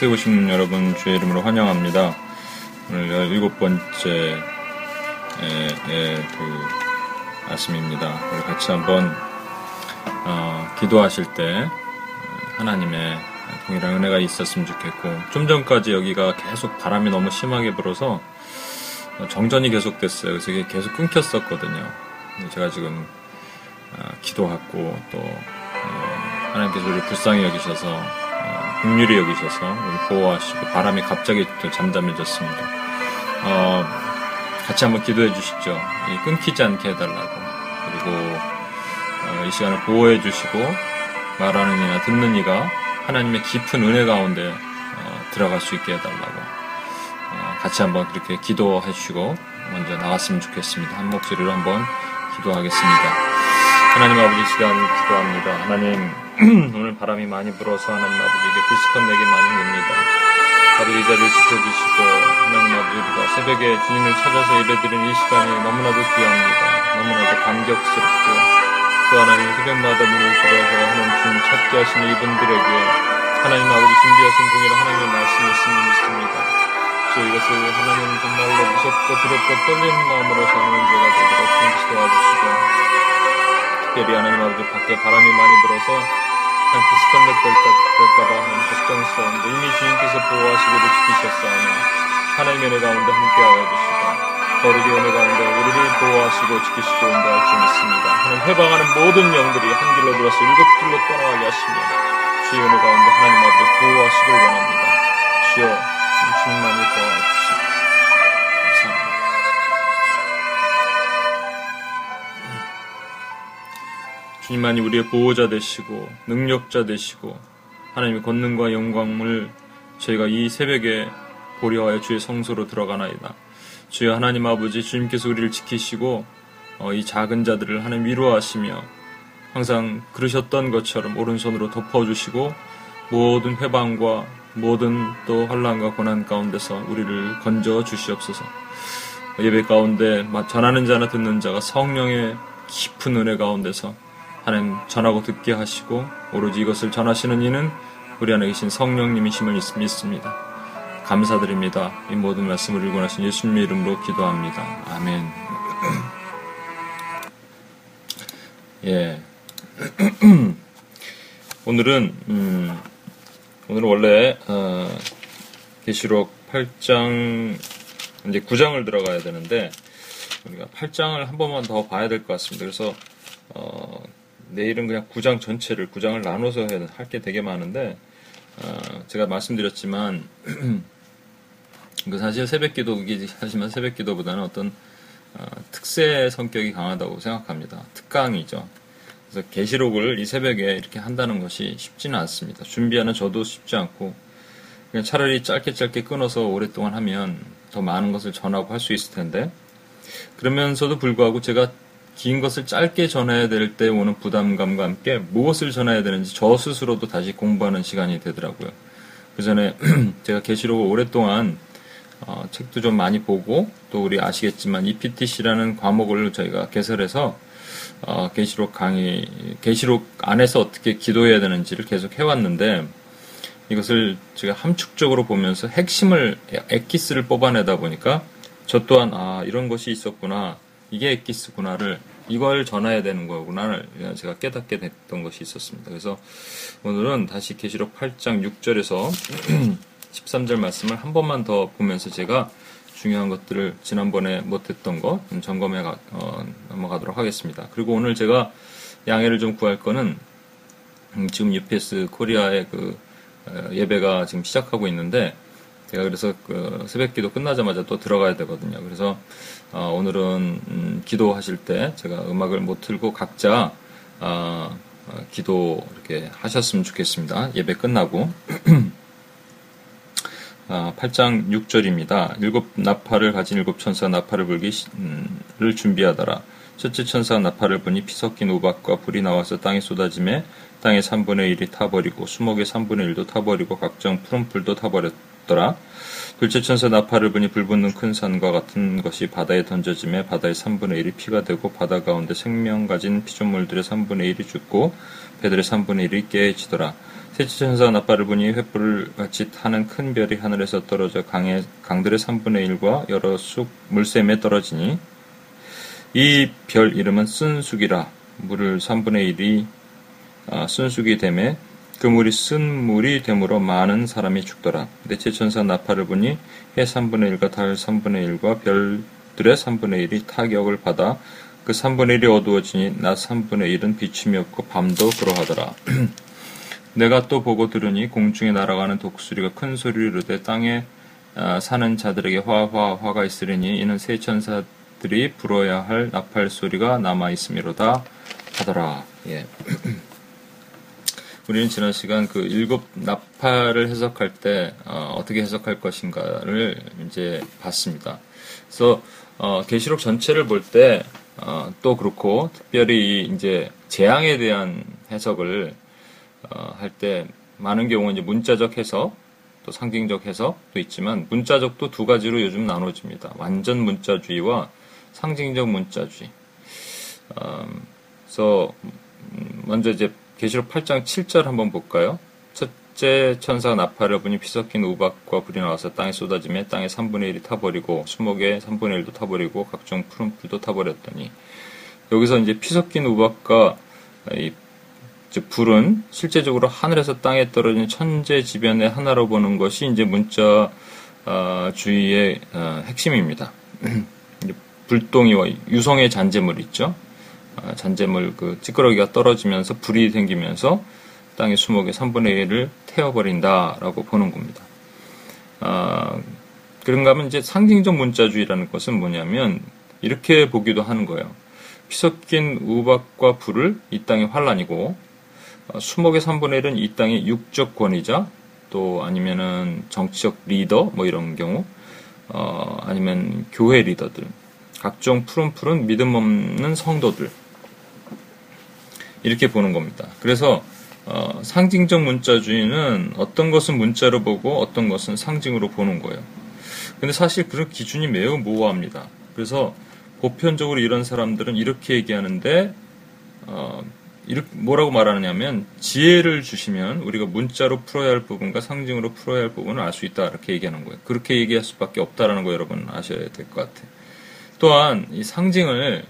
예, 특세 오신 여러분 주의 이름으로 환영합니다. 오늘 일곱 번째 예, 예, 그 아침입니다. 우리 같이 한번 어, 기도하실 때 하나님의 동일한 은혜가 있었으면 좋겠고 좀 전까지 여기가 계속 바람이 너무 심하게 불어서 정전이 계속됐어요. 그래서 이게 계속 끊겼었거든요. 제가 지금 어, 기도하고 또 어, 하나님께서 우리를 불쌍히 여기셔서 어, 긍휼히 여기셔서 우리 보호하시고 바람이 갑자기 또 잠잠해졌습니다. 어, 같이 한번 기도해 주시죠. 끊기지 않게 해달라고 그리고 어, 이 시간을 보호해 주시고 말하는 이나 듣는 이가 하나님의 깊은 은혜 가운데 어, 들어갈 수 있게 해달라고 어, 같이 한번 그렇게 기도해 주시고 먼저 나갔으면 좋겠습니다. 한 목소리로 한번 기도하겠습니다. 하나님 아버지 시간 기도합니다. 하나님 오늘 바람이 많이 불어서 하나님 아버지에게 디스컨내게 많이 옵니다. 아버지 이 자리를 지켜주시고 하나님 아버지 우리가 새벽에 주님을 찾아서 예배드리는 이 시간이 너무나도 귀합니다. 너무나도 감격스럽고 또 하나님 새벽마다 문을 들어서 하나님 주님 찾게 하시는 이분들에게 하나님 아버지 준비하신 공의로 하나님의 말씀이 있음을 믿습니다. 저 이것을 하나님 정말로 무섭고 두렵고 떨리는 마음으로 사는 죄가 되도록 주님 도와주시고 특별히 하나님 아버지 밖에 바람이 많이 불어서 한 디스컨넥 될까봐 하는 걱정스러운데 이미 주님께서 보호하시고 지키셨사오니 하나님의 은혜 가운데 함께하여 주시고 거룩의 은혜 가운데 우리를 보호하시고 지키시고 온다 할줄 믿습니다. 하나님 해방하는 모든 영들이 한 길로 들어서 일곱 길로 떠나가게 하시며 주의 은혜 가운데 하나님 아버지 보호하시길 원합니다. 주여 주님만이 도와주시고 주님만이 우리의 보호자 되시고 능력자 되시고 하나님의 권능과 영광을 저희가 이 새벽에 보려 하여 주의 성소로 들어가나이다. 주여 하나님 아버지 주님께서 우리를 지키시고 어, 이 작은 자들을 하나님 위로하시며 항상 그러셨던 것처럼 오른손으로 덮어주시고 모든 회방과 모든 또 환란과 고난 가운데서 우리를 건져 주시옵소서. 예배 가운데 전하는 자나 듣는 자가 성령의 깊은 은혜 가운데서 하나님 전하고 듣게 하시고 오로지 이것을 전하시는 이는 우리 안에 계신 성령님이심을 믿습니다. 감사드립니다. 이 모든 말씀을 읽고 나신 예수님의 이름으로 기도합니다. 아멘. 예. 오늘은 음, 오늘 원래 어, 계시록 8장 이제 9장을 들어가야 되는데 우리가 8장을 한 번만 더 봐야 될 것 같습니다. 그래서 어, 내일은 그냥 구장 전체를 구장을 나눠서 할 게 되게 많은데 어, 제가 말씀드렸지만 그 사실 새벽기도이기 하지만 새벽기도보다는 어떤 어, 특세 성격이 강하다고 생각합니다. 특강이죠. 그래서 계시록을 이 새벽에 이렇게 한다는 것이 쉽지는 않습니다. 준비하는 저도 쉽지 않고 그냥 차라리 짧게 짧게 끊어서 오랫동안 하면 더 많은 것을 전하고 할 수 있을 텐데 그러면서도 불구하고 제가 긴 것을 짧게 전해야 될 때 오는 부담감과 함께 무엇을 전해야 되는지 저 스스로도 다시 공부하는 시간이 되더라고요. 그 전에 제가 계시록을 오랫동안 어, 책도 좀 많이 보고 또 우리 아시겠지만 EPTC라는 과목을 저희가 개설해서 어, 계시록 강의 계시록 안에서 어떻게 기도해야 되는지를 계속 해왔는데 이것을 제가 함축적으로 보면서 핵심을 엑기스를 뽑아내다 보니까 저 또한 아 이런 것이 있었구나 이게 엑기스구나를 이걸 전해야 되는 거구나 제가 깨닫게 됐던 것이 있었습니다. 그래서 오늘은 다시 계시록 8장 6절에서 13절 말씀을 한 번만 더 보면서 제가 중요한 것들을 지난번에 못했던 거 점검해 가, 어, 넘어가도록 하겠습니다. 그리고 오늘 제가 양해를 좀 구할 거는 음, 지금 UPS 코리아의 그 어, 예배가 지금 시작하고 있는데 제가 그래서 그 새벽 기도 끝나자마자 또 들어가야 되거든요. 그래서 어, 오늘은 음, 기도하실 때 제가 음악을 못 틀고 각자 어, 어, 기도 이렇게 하셨으면 좋겠습니다. 예배 끝나고 8장 6절입니다. 일곱 나팔을 가진 일곱 천사 나팔을 불기를 음, 준비하더라. 첫째 천사 나팔을 보니 피 섞인 우박과 불이 나와서 땅에 쏟아짐에 땅의 3분의 1이 타버리고 수목의 3분의 1도 타버리고 각종 푸른 풀도 타버렸다. 없더라. 둘째 천사 나팔을 보니 불붙는 큰 산과 같은 것이 바다에 던져짐에 바다의 3분의 1이 피가 되고 바다 가운데 생명 가진 피조물들의 3분의 1이 죽고 배들의 3분의 1이 깨어지더라. 셋째 천사가 나팔을 보니 횃불을 같이 타는 큰 별이 하늘에서 떨어져 강의, 강들의 3분의 1과 여러 쑥 물샘에 떨어지니 이 별 이름은 쓴쑥이라 물을 3분의 1이 아, 쓴쑥이 되매 그 물이 쓴 물이 되므로 많은 사람이 죽더라. 넷째 천사 나팔을 보니 해 3분의 1과 달 3분의 1과 별들의 3분의 1이 타격을 받아 그 3분의 1이 어두워지니 낮 3분의 1은 비춤이 없고 밤도 그러하더라. 내가 또 보고 들으니 공중에 날아가는 독수리가 큰 소리를 이르되 땅에 아, 사는 자들에게 화화 화가 있으리니 이는 세 천사들이 불어야 할 나팔 소리가 남아 있음이로다 하더라. 예. 우리는 지난 시간 그 일곱 나팔을 해석할 때 어, 떻게 해석할 것인가를 이제 봤습니다. 그래서 어, 계시록 전체를 볼 때또 어, 그렇고 특별히 이제 재앙에 대한 해석을 어, 할때 많은 경우 이제 문자적 해석 또 상징적 해석도 있지만 문자적도 두 가지로 요즘 나눠집니다. 완전 문자주의와 상징적 문자주의. 음, 그래서 음, 먼저 이제 계시록 8장 7절 한번 볼까요? 첫째 천사가 나팔을 부니 피 섞인 우박과 불이 나와서 땅에 쏟아지며 땅의 3분의 1이 타버리고 수목의 3분의 1도 타버리고 각종 푸른 풀도 타버렸더니 여기서 이제 피 섞인 우박과 이 불은 실제적으로 하늘에서 땅에 떨어진 천재 지변의 하나로 보는 것이 이제 문자 어, 주의의 어, 핵심입니다. 불똥이와 유성의 잔재물 있죠. 아, 잔재물 그 찌끄러기가 떨어지면서 불이 생기면서 땅의 수목의 3분의 1을 태워버린다라고 보는 겁니다. 아, 그런가 하면 이제 상징적 문자주의라는 것은 뭐냐면 이렇게 보기도 하는 거예요. 피 섞인 우박과 불을 이 땅의 환란이고 어, 수목의 3분의 1은 이 땅의 육적 권위자 또 아니면은 정치적 리더 뭐 이런 경우 어, 아니면 교회 리더들 각종 푸른푸른 믿음 없는 성도들 이렇게 보는 겁니다. 그래서 어, 상징적 문자주의는 어떤 것은 문자로 보고 어떤 것은 상징으로 보는 거예요. 근데 사실 그런 기준이 매우 모호합니다. 그래서 보편적으로 이런 사람들은 이렇게 얘기하는데 어, 이렇게 뭐라고 말하느냐면 지혜를 주시면 우리가 문자로 풀어야 할 부분과 상징으로 풀어야 할 부분을 알 수 있다 이렇게 얘기하는 거예요. 그렇게 얘기할 수밖에 없다라는 거 여러분 아셔야 될 것 같아요. 또한 이 상징을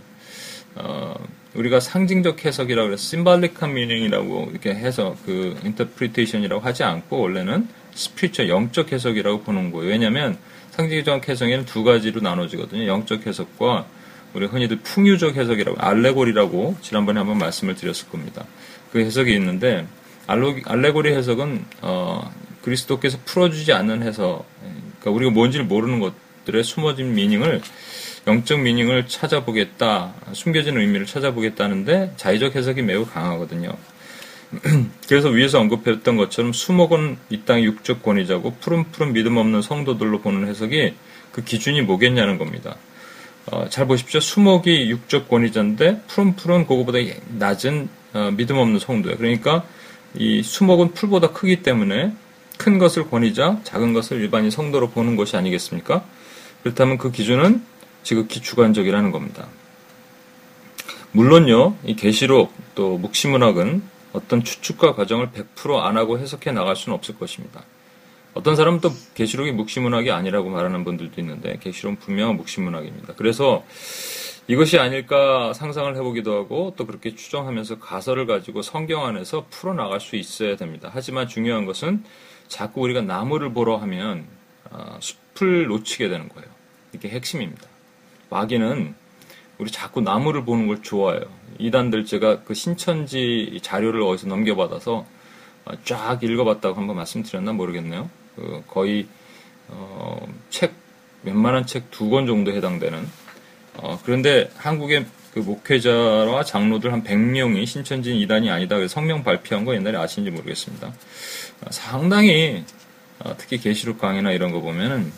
어, 우리가 상징적 해석이라고 해서 symbolic한 meaning이라고 이렇게 해서 그 interpretation이라고 하지 않고 원래는 스피처 영적 해석이라고 보는 거예요. 왜냐하면 상징적 해석에는 두 가지로 나눠지거든요. 영적 해석과 우리 흔히들 풍유적 해석이라고 알레고리라고 지난번에 한번 말씀을 드렸을 겁니다. 그 해석이 있는데 알레고리 해석은 어, 그리스도께서 풀어주지 않는 해석, 그러니까 우리가 뭔지를 모르는 것들의 숨어진 미닝을 영적 미닝을 찾아보겠다, 숨겨진 의미를 찾아보겠다는데 자의적 해석이 매우 강하거든요. 그래서 위에서 언급했던 것처럼 수목은 이 땅의 육적 권위자고 푸른푸른 믿음 없는 성도들로 보는 해석이 그 기준이 뭐겠냐는 겁니다. 어, 잘 보십시오. 수목이 육적 권위자인데 푸른푸른 그거보다 낮은 어, 믿음 없는 성도예요. 그러니까 이 수목은 풀보다 크기 때문에 큰 것을 권위자, 작은 것을 일반인 성도로 보는 것이 아니겠습니까? 그렇다면 그 기준은 지극히 주관적이라는 겁니다. 물론요, 이 계시록 또 묵시문학은 어떤 추측과 과정을 100%안 하고 해석해 나갈 수는 없을 것입니다. 어떤 사람은 또 계시록이 묵시문학이 아니라고 말하는 분들도 있는데 계시록은 분명한 묵시문학입니다. 그래서 이것이 아닐까 상상을 해보기도 하고 또 그렇게 추정하면서 가설을 가지고 성경 안에서 풀어나갈 수 있어야 됩니다. 하지만 중요한 것은 자꾸 우리가 나무를 보러 하면 아, 숲을 놓치게 되는 거예요. 이게 핵심입니다. 마귀는 우리 자꾸 나무를 보는 걸 좋아해요. 이단들 제가 그 신천지 자료를 어디서 넘겨받아서 쫙 읽어봤다고 한번 말씀드렸나 모르겠네요. 그 거의 어, 책 웬만한 책 두 권 정도 해당되는 어, 그런데 한국의 그 목회자와 장로들 한 100명이 신천지 이단이 아니다. 성명 발표한 거 옛날에 아시는지 모르겠습니다. 어, 상당히 어, 특히 계시록 강의나 이런 거 보면은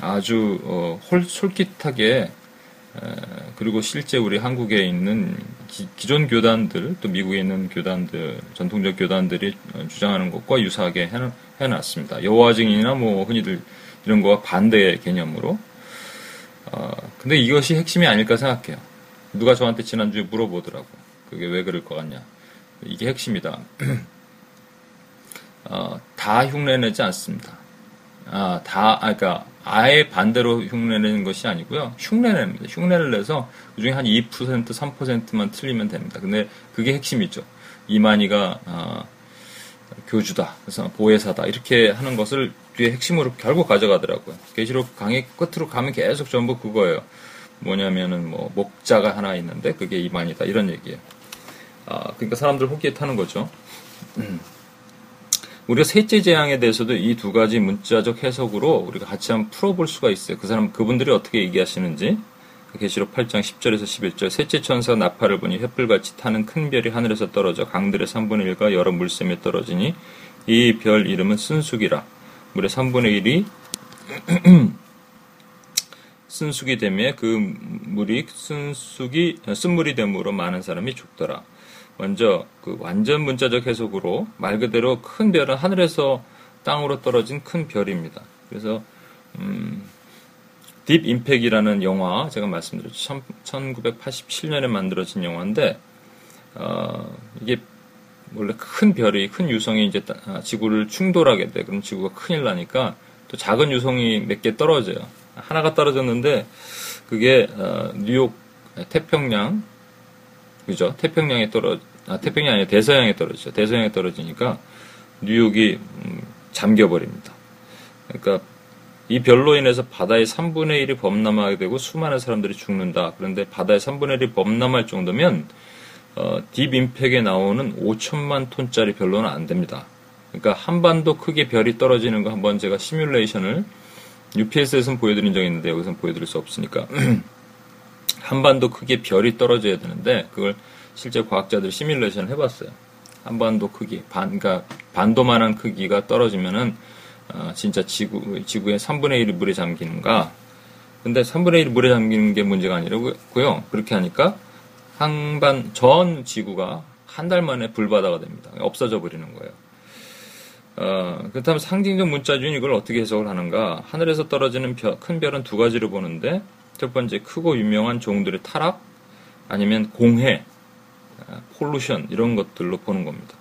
아주 어, 홀, 솔깃하게 그리고 실제 우리 한국에 있는 기, 존 교단들 또 미국에 있는 교단들 전통적 교단들이 주장하는 것과 유사하게 해, 놨습니다 여호와 증인이나 뭐 흔히들 이런 거와 반대의 개념으로. 어, 근데 이것이 핵심이 아닐까 생각해요. 누가 저한테 지난주에 물어보더라고. 그게 왜 그럴 것 같냐. 이게 핵심이다. 어, 다 흉내내지 않습니다. 아, 다, 아, 그러니까 아예 반대로 흉내내는 것이 아니고요. 흉내냅니다. 흉내를 내서 그중에 한 2%, 3%만 틀리면 됩니다. 근데 그게 핵심이죠. 이만희가 어, 교주다. 그래서 보혜사다. 이렇게 하는 것을 뒤에 핵심으로 결국 가져가더라고요. 계시록 강의 끝으로 가면 계속 전부 그거예요. 뭐냐면은 뭐 목자가 하나 있는데 그게 이만이다. 이런 얘기예요. 아, 그러니까 사람들 호기에 타는 거죠. 음. 우리가 셋째 재앙에 대해서도 이 두 가지 문자적 해석으로 우리가 같이 한번 풀어볼 수가 있어요. 그 사람, 그분들이 어떻게 얘기하시는지. 계시록 8장 10절에서 11절 셋째 천사 나팔을 보니 횃불같이 타는 큰 별이 하늘에서 떨어져 강들의 3분의 1과 여러 물샘에 떨어지니 이 별 이름은 쓴숙이라 물의 3분의 1이 쓴숙이 되며 그 물이 쓴숙이 쓴물이 되므로 많은 사람이 죽더라. 먼저 그 완전 문자적 해석으로 말 그대로 큰 별은 하늘에서 땅으로 떨어진 큰 별입니다. 그래서 음, 딥 임팩이라는 영화 제가 말씀드렸죠. 1987년에 만들어진 영화인데 어, 이게 원래 큰 별이 큰 유성이 이제 아, 지구를 충돌하게 돼. 그럼 지구가 큰일 나니까 또 작은 유성이 몇 개 떨어져요. 하나가 떨어졌는데 그게 어, 뉴욕 태평양 그죠? 태평양에 떨어 아, 태평양이 아니라 대서양에 떨어지죠. 대서양에 떨어지니까 뉴욕이 음, 잠겨버립니다. 그러니까 이 별로 인해서 바다의 3분의 1이 범람하게 되고 수많은 사람들이 죽는다. 그런데 바다의 3분의 1이 범람할 정도면 어, 딥 임팩에 나오는 5천만 톤짜리 별로는 안 됩니다. 그러니까 한반도 크게 별이 떨어지는 거 한번 제가 시뮬레이션을 UPS에서는 보여드린 적이 있는데 여기서는 보여드릴 수 없으니까 한반도 크게 별이 떨어져야 되는데 그걸 실제 과학자들이 시뮬레이션 해봤어요. 한반도 크기, 반, 그러니까 반도만한 크기가 떨어지면은 어, 진짜 지구, 지구의 3분의 1이 물에 잠기는가? 근데 3분의 1이 물에 잠기는 게 문제가 아니라고요. 그렇게 하니까 한반 전 지구가 한 달 만에 불바다가 됩니다. 없어져 버리는 거예요. 어, 그렇다면 상징적 문자주인 이걸 어떻게 해석을 하는가? 하늘에서 떨어지는 별, 큰 별은 두 가지로 보는데 첫 번째 크고 유명한 종들의 타락 아니면 공해 폴루션 이런 것들로 보는 겁니다.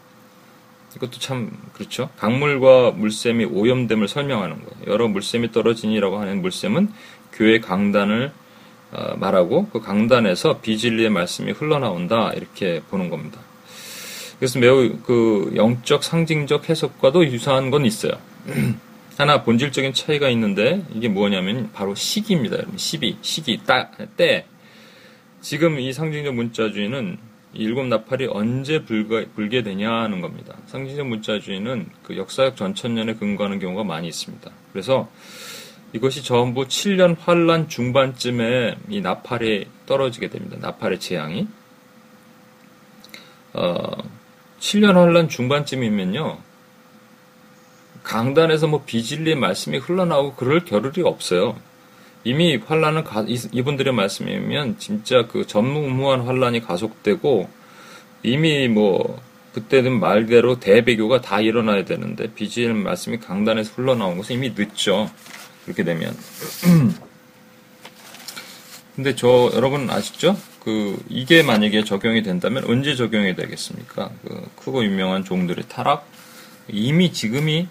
이것도 참 그렇죠. 강물과 물샘이 오염됨을 설명하는 거예요. 여러 물샘이 떨어지니라고 하는 물샘은 교회 강단을 어, 말하고 그 강단에서 비진리의 말씀이 흘러나온다 이렇게 보는 겁니다. 그래서 매우 그 영적 상징적 해석과도 유사한 건 있어요. 하나 본질적인 차이가 있는데 이게 뭐냐면 바로 시기입니다. 여러분 시비, 시기, 따, 때. 지금 이 상징적 문자주의는 일곱 나팔이 언제 불가, 불게 되냐는 겁니다. 상징적 문자주의는 그 역사적 전천년에 근거하는 경우가 많이 있습니다. 그래서 이것이 전부 7년 환란 중반쯤에 이 나팔이 떨어지게 됩니다. 나팔의 재앙이. 어, 7년 환란 중반쯤이면요. 강단에서 뭐 비진리의 말씀이 흘러나오고 그럴 겨를이 없어요. 이미 환란은 가, 이분들의 말씀이면 진짜 그 전무후무한 환란이 가속되고 이미 뭐 그때는 말대로 대배교가 다 일어나야 되는데 비지의 말씀이 강단에서 흘러나온 것은 이미 늦죠. 그렇게 되면. 근데 저 여러분 아시죠? 그 이게 만약에 적용이 된다면 언제 적용이 되겠습니까? 그 크고 유명한 종들의 타락 이미 지금이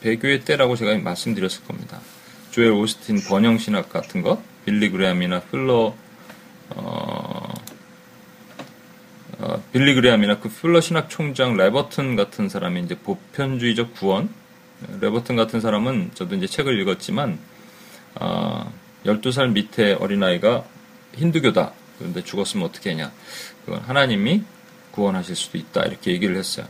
배교의 때라고 제가 말씀드렸을 겁니다. 조엘 오스틴 번영 신학 같은 것, 빌리 그레함이나 풀러 어, 어, 빌리 그레함이나 그 풀러 신학 총장 레버튼 같은 사람이 이제 보편주의적 구원 레버튼 같은 사람은 저도 이제 책을 읽었지만 어, 12살 밑에 어린아이가 힌두교다. 그런데 죽었으면 어떻게 하냐. 그건 하나님이 구원하실 수도 있다. 이렇게 얘기를 했어요.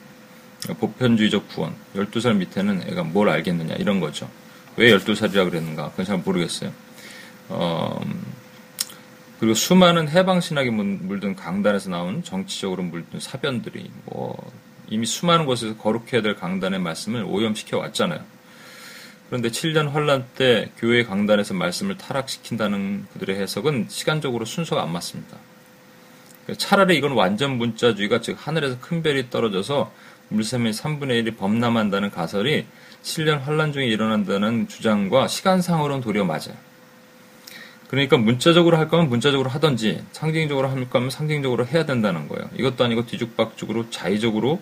보편주의적 구원. 12살 밑에는 애가 뭘 알겠느냐. 이런 거죠. 왜 12살이라 그랬는가? 그건 잘 모르겠어요. 어, 그리고 수많은 해방신학에 물든 강단에서 나온 정치적으로 물든 사변들이 뭐 이미 수많은 곳에서 거룩해야 될 강단의 말씀을 오염시켜 왔잖아요. 그런데 7년 환란 때 교회 강단에서 말씀을 타락시킨다는 그들의 해석은 시간적으로 순서가 안 맞습니다. 차라리 이건 완전 문자주의가 즉 하늘에서 큰 별이 떨어져서 물샘의 3분의 1이 범람한다는 가설이 7년 환란 중에 일어난다는 주장과 시간상으로는 도리어 맞아요. 그러니까 문자적으로 할 거면 문자적으로 하든지 상징적으로 할 거면 상징적으로 해야 된다는 거예요. 이것도 아니고 뒤죽박죽으로 자의적으로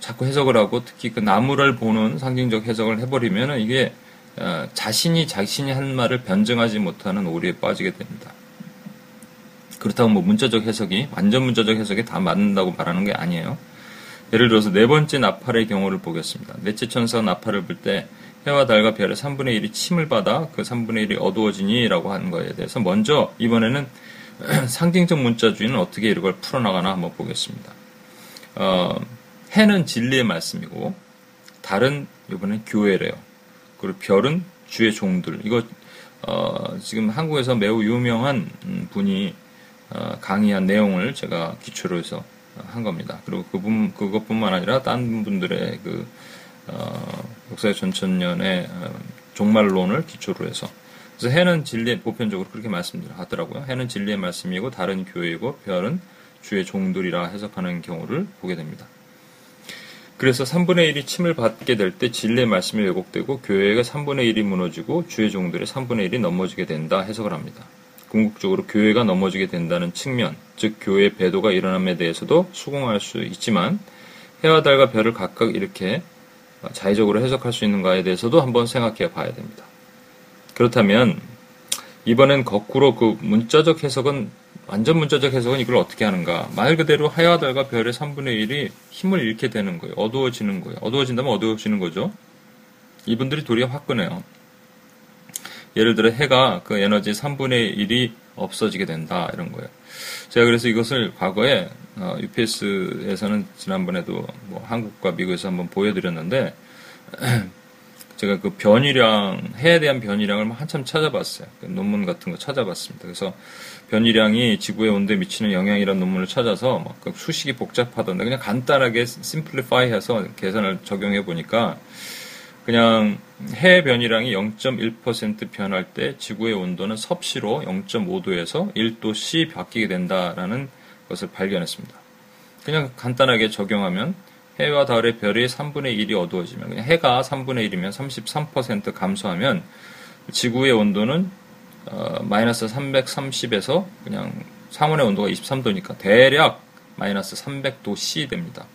자꾸 해석을 하고 특히 그 나무를 보는 상징적 해석을 해버리면 이게 어, 자신이 자신이 한 말을 변증하지 못하는 오류에 빠지게 됩니다. 그렇다고 뭐 문자적 해석이 완전 문자적 해석이 다 맞는다고 말하는 게 아니에요. 예를 들어서 네 번째 나팔의 경우를 보겠습니다. 넷째 천사 나팔을 불 때 해와 달과 별의 3분의 1이 침을 받아 그 3분의 1이 어두워지니 라고 하는 거에 대해서 먼저 이번에는 상징적 문자주의는 어떻게 이걸 풀어나가나 한번 보겠습니다. 어, 해는 진리의 말씀이고 달은 이번엔 교회래요. 그리고 별은 주의 종들. 이거 어, 지금 한국에서 매우 유명한 음, 분이 어, 강의한 내용을 제가 기초로 해서 한 겁니다. 그리고 그분 그것뿐만 아니라 다른 분들의 그 어, 역사의 전천년의 어, 종말론을 기초로 해서 그래서 해는 진리의 보편적으로 그렇게 말씀하더라고요. 해는 진리의 말씀이고 다른 교회이고 별은 주의 종들이라 해석하는 경우를 보게 됩니다. 그래서 3분의 1이 침을 받게 될 때 진리의 말씀이 왜곡되고 교회가 3분의 1이 무너지고 주의 종들의 3분의 1이 넘어지게 된다 해석을 합니다. 궁극적으로 교회가 넘어지게 된다는 측면, 즉 교회의 배도가 일어남에 대해서도 수긍할 수 있지만 해와 달과 별을 각각 이렇게 자의적으로 해석할 수 있는가에 대해서도 한번 생각해 봐야 됩니다. 그렇다면 이번엔 거꾸로 그 문자적 해석은 완전 문자적 해석은 이걸 어떻게 하는가? 말 그대로 해와 달과 별의 3분의 1이 힘을 잃게 되는 거예요. 어두워지는 거예요. 어두워진다면 어두워지는 거죠. 이분들이 도리어 화끈해요. 예를 들어 해가 그 에너지 3분의 1이 없어지게 된다 이런 거예요. 제가 그래서 이것을 과거에 어, UPS에서는 지난번에도 뭐 한국과 미국에서 한번 보여드렸는데 제가 그 변이량 해에 대한 변이량을 한참 찾아봤어요. 그 논문 같은 거 찾아봤습니다. 그래서 변이량이 지구의 온도에 미치는 영향이라는 논문을 찾아서 막그 수식이 복잡하던데 그냥 간단하게 심플리파이해서 계산을 적용해 보니까 그냥 해 변이량이 0.1% 변할 때 지구의 온도는 섭씨로 0.5도에서 1도씨 바뀌게 된다라는 것을 발견했습니다. 그냥 간단하게 적용하면 해와 달의 별이 3분의 1이 어두워지면 그냥 해가 3분의 1이면 33% 감소하면 지구의 온도는 어, 마이너스 330에서 그냥 상온의 온도가 23도니까 대략 마이너스 300도 C 됩니다.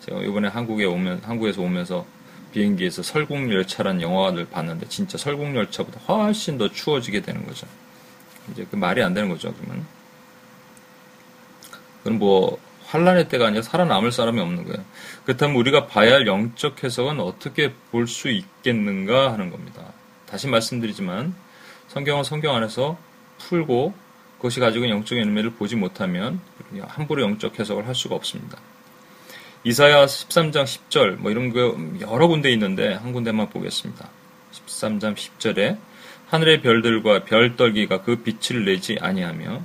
제가 이번에 한국에 오면 한국에서 오면서 비행기에서 설국열차란 영화를 봤는데 진짜 설국열차보다 훨씬 더 추워지게 되는 거죠. 이제 그 말이 안 되는 거죠. 그러면 그럼 뭐 환란의 때가 아니라 살아남을 사람이 없는 거예요. 그렇다면 우리가 봐야 할 영적 해석은 어떻게 볼 수 있겠는가 하는 겁니다. 다시 말씀드리지만 성경은 성경 안에서 풀고 그것이 가지고 영적인 의미를 보지 못하면 함부로 영적 해석을 할 수가 없습니다. 이사야 13장 10절 뭐 이런 거 여러 군데 있는데 한 군데만 보겠습니다. 13장 10절에 하늘의 별들과 별떨기가 그 빛을 내지 아니하며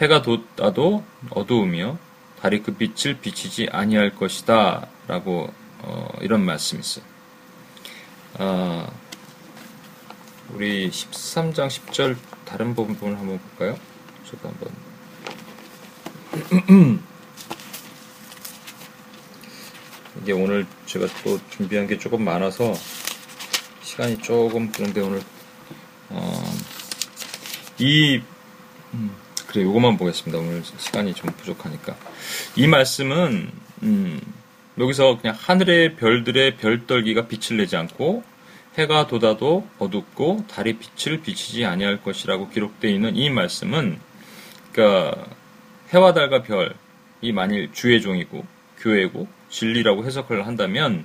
해가 돋아도 어두우며 달이 그 빛을 비치지 아니할 것이다 라고 어, 이런 말씀이 있어요. 아, 우리 13장 10절 다른 부분을 한번 볼까요? 저도 한번 이게 오늘 제가 또 준비한 게 조금 많아서 시간이 조금 그런데 오늘 어, 이 음, 그래 요것만 보겠습니다. 오늘 시간이 좀 부족하니까 이 말씀은 음, 여기서 그냥 하늘의 별들의 별떨기가 빛을 내지 않고 해가 돋아도 어둡고 달이 빛을 비치지 아니할 것이라고 기록되어 있는 이 말씀은 그러니까 해와 달과 별이 만일 주의 종이고 교회고 진리라고 해석을 한다면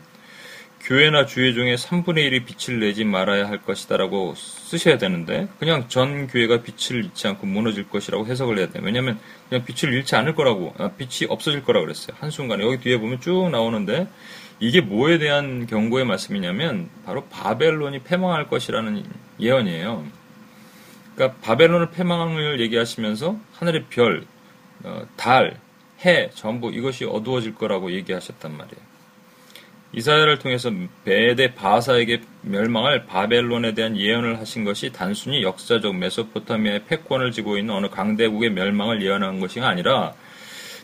교회나 중에 3분의 1이 빛을 내지 말아야 할 것이다라고 쓰셔야 되는데 그냥 전 교회가 빛을 잃지 않고 무너질 것이라고 해석을 해야 돼요. 왜냐하면 그냥 빛을 잃지 않을 거라고 아, 빛이 없어질 거라고 그랬어요. 한순간에 여기 뒤에 보면 쭉 나오는데 이게 뭐에 대한 경고의 말씀이냐면 바로 바벨론이 패망할 것이라는 예언이에요. 그러니까 바벨론을 패망을 얘기하시면서 하늘의 별, 어, 달, 해 전부 이것이 어두워질 거라고 얘기하셨단 말이에요. 이사야를 통해서 베데 바사에게 멸망할 바벨론에 대한 예언을 하신 것이 단순히 역사적 메소포타미아의 패권을 지고 있는 어느 강대국의 멸망을 예언한 것이 아니라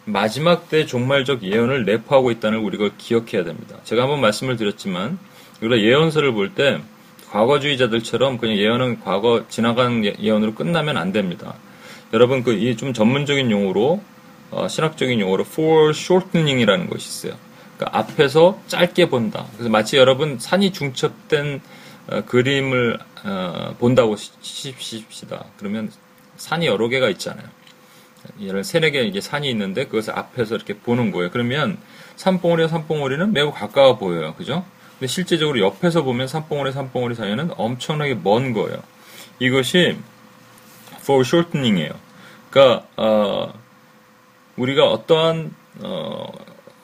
마지막 때 종말적 예언을 내포하고 있다는 우리가 기억해야 됩니다. 제가 한번 말씀을 드렸지만 우리가 예언서를 볼 때 과거주의자들처럼 그냥 예언은 과거 지나간 예, 예언으로 끝나면 안 됩니다. 여러분 그 이 좀 전문적인 용어로 어, 신학적인 용어로 foreshortening이라는 것이 있어요. 그러니까 앞에서 짧게 본다. 그래서 마치 여러분 산이 중첩된 어, 그림을 어, 본다고 시십시다. 그러면 산이 여러 개가 있잖아요. 예를 세네 개 이게 산이 있는데 그것을 앞에서 이렇게 보는 거예요. 그러면 산봉우리와 산봉우리는 매우 가까워 보여요. 그죠? 근데 실제적으로 옆에서 보면 산봉우리 산봉우리 사이는 엄청나게 먼 거예요. 이것이 foreshortening이에요. 그러니까 어, 우리가 어떠한 어,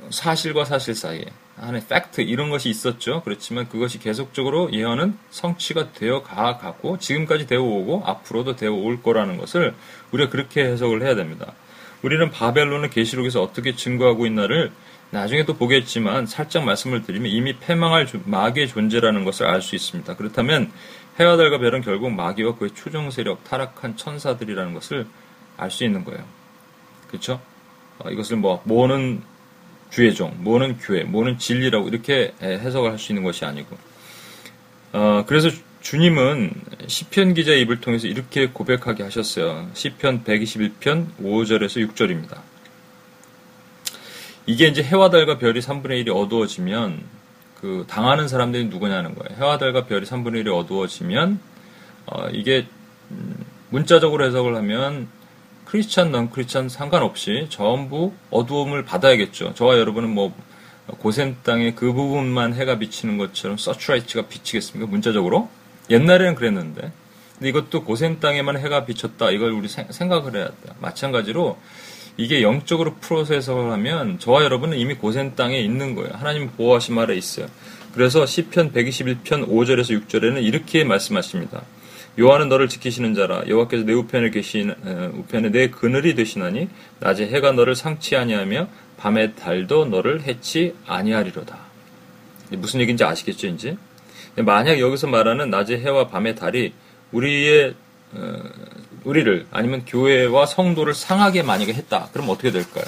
사실과 사실 사이에 안에 팩트 이런 것이 있었죠. 그렇지만 그것이 계속적으로 예언은 성취가 되어 가고 지금까지 되어 오고 앞으로도 되어 올 거라는 것을 우리가 그렇게 해석을 해야 됩니다. 우리는 바벨론의 계시록에서 어떻게 증거하고 있나를 나중에 도 보겠지만 살짝 말씀을 드리면 이미 패망할 마귀의 존재라는 것을 알 수 있습니다. 그렇다면 해와 달과 별은 결국 마귀와 그의 추종 세력, 타락한 천사들이라는 것을 알 수 있는 거예요. 그렇죠? 이것을 뭐 뭐는 주의 종, 뭐는 교회, 뭐는 진리라고 이렇게 해석을 할 수 있는 것이 아니고. 어, 그래서 주님은 시편 기자의 입을 통해서 이렇게 고백하게 하셨어요. 시편 121편 5절에서 6절입니다. 이게 이제 해와 달과 별이 3분의 1이 어두워지면 그 당하는 사람들이 누구냐는 거예요. 해와 달과 별이 3분의 1이 어두워지면 어, 이게 음, 문자적으로 해석을 하면 크리스찬, 넌 크리스찬 상관없이 전부 어두움을 받아야겠죠. 저와 여러분은 뭐 고센 땅에 그 부분만 해가 비치는 것처럼 서츄라이트가 비치겠습니까? 문자적으로? 옛날에는 그랬는데. 근데 이것도 고센 땅에만 해가 비쳤다. 이걸 우리 생각을 해야 돼. 마찬가지로 이게 영적으로 해석을 하면 저와 여러분은 이미 고센 땅에 있는 거예요. 하나님 보호하심 아래 있어요. 그래서 시편 121편 5절에서 6절에는 이렇게 말씀하십니다. 요한은 너를 지키시는 자라 여호와께서 내 우편에 계신 우편에 내 그늘이 되시나니 낮에 해가 너를 상치 아니하며 밤에 달도 너를 해치 아니하리로다. 무슨 얘기인지 아시겠죠, 이제? 만약 여기서 말하는 낮의 해와 밤의 달이 우리의 어, 우리를 아니면 교회와 성도를 상하게 만약에 했다. 그럼 어떻게 될까요?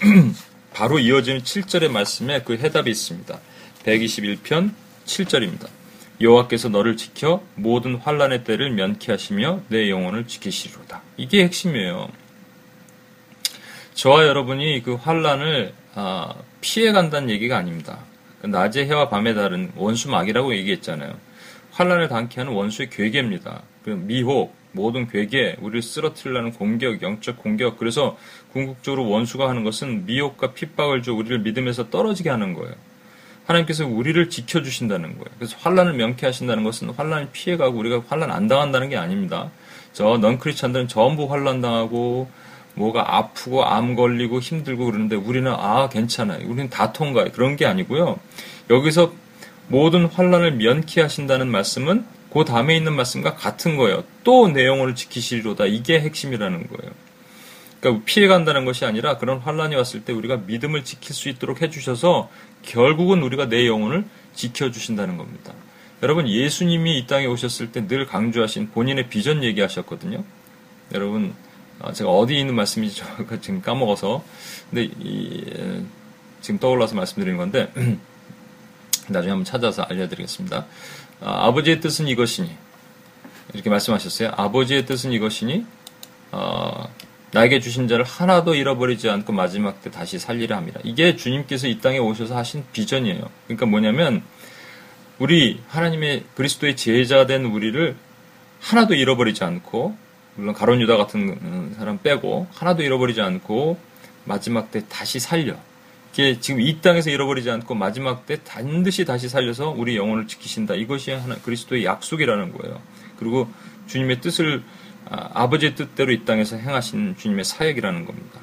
바로 이어지는 7절의 말씀에 그 해답이 있습니다. 121편 7절입니다. 여호와께서 너를 지켜 모든 환란의 때를 면케하시며 내 영혼을 지키시리로다. 이게 핵심이에요. 저와 여러분이 그 환란을 아, 피해 간다는 얘기가 아닙니다. 그 낮의 해와 밤의 달은 원수 막이라고 얘기했잖아요. 환란을 당케 하는 원수의 괴계입니다. 그 미혹, 모든 괴계, 우리를 쓰러뜨리려는 공격, 영적 공격. 그래서 궁극적으로 원수가 하는 것은 미혹과 핍박을 줘 우리를 믿음에서 떨어지게 하는 거예요. 하나님께서 우리를 지켜주신다는 거예요. 그래서 환란을 명쾌하신다는 것은 환란을 피해가고 우리가 환란 안 당한다는 게 아닙니다. 저 넌크리스찬들은 전부 환란 당하고 뭐가 아프고 암 걸리고 힘들고 그러는데 우리는 아 괜찮아요. 우리는 다 통과해. 그런 게 아니고요. 여기서 모든 환란을 면케하신다는 말씀은 그 다음에 있는 말씀과 같은 거예요. 또 내 영혼을 지키시리로다. 이게 핵심이라는 거예요. 그러니까 피해간다는 것이 아니라 그런 환란이 왔을 때 우리가 믿음을 지킬 수 있도록 해주셔서 결국은 우리가 내 영혼을 지켜주신다는 겁니다. 여러분 예수님이 이 땅에 오셨을 때 늘 강조하신 본인의 비전 얘기하셨거든요. 여러분 아, 제가 어디 있는 말씀인지 지금 까먹어서 근데 이, 지금 떠올라서 말씀드리는 건데 나중에 한번 찾아서 알려드리겠습니다. 아, 버지의 뜻은 이것이니 이렇게 말씀하셨어요. 아버지의 뜻은 이것이니 어, 나에게 주신 자를 하나도 잃어버리지 않고 마지막 때 다시 살리라 합니다. 이게 주님께서 이 땅에 오셔서 하신 비전이에요. 그러니까 뭐냐면 우리 하나님의 그리스도의 제자 된 우리를 하나도 잃어버리지 않고 물론 가론 유다 같은 사람 빼고 하나도 잃어버리지 않고 마지막 때 다시 살려. 이게 지금 이 땅에서 잃어버리지 않고 마지막 때 반드시 다시 살려서 우리 영혼을 지키신다. 이것이 하나 그리스도의 약속이라는 거예요. 그리고 주님의 뜻을 아, 버지의 뜻대로 이 땅에서 행하신 주님의 사역이라는 겁니다.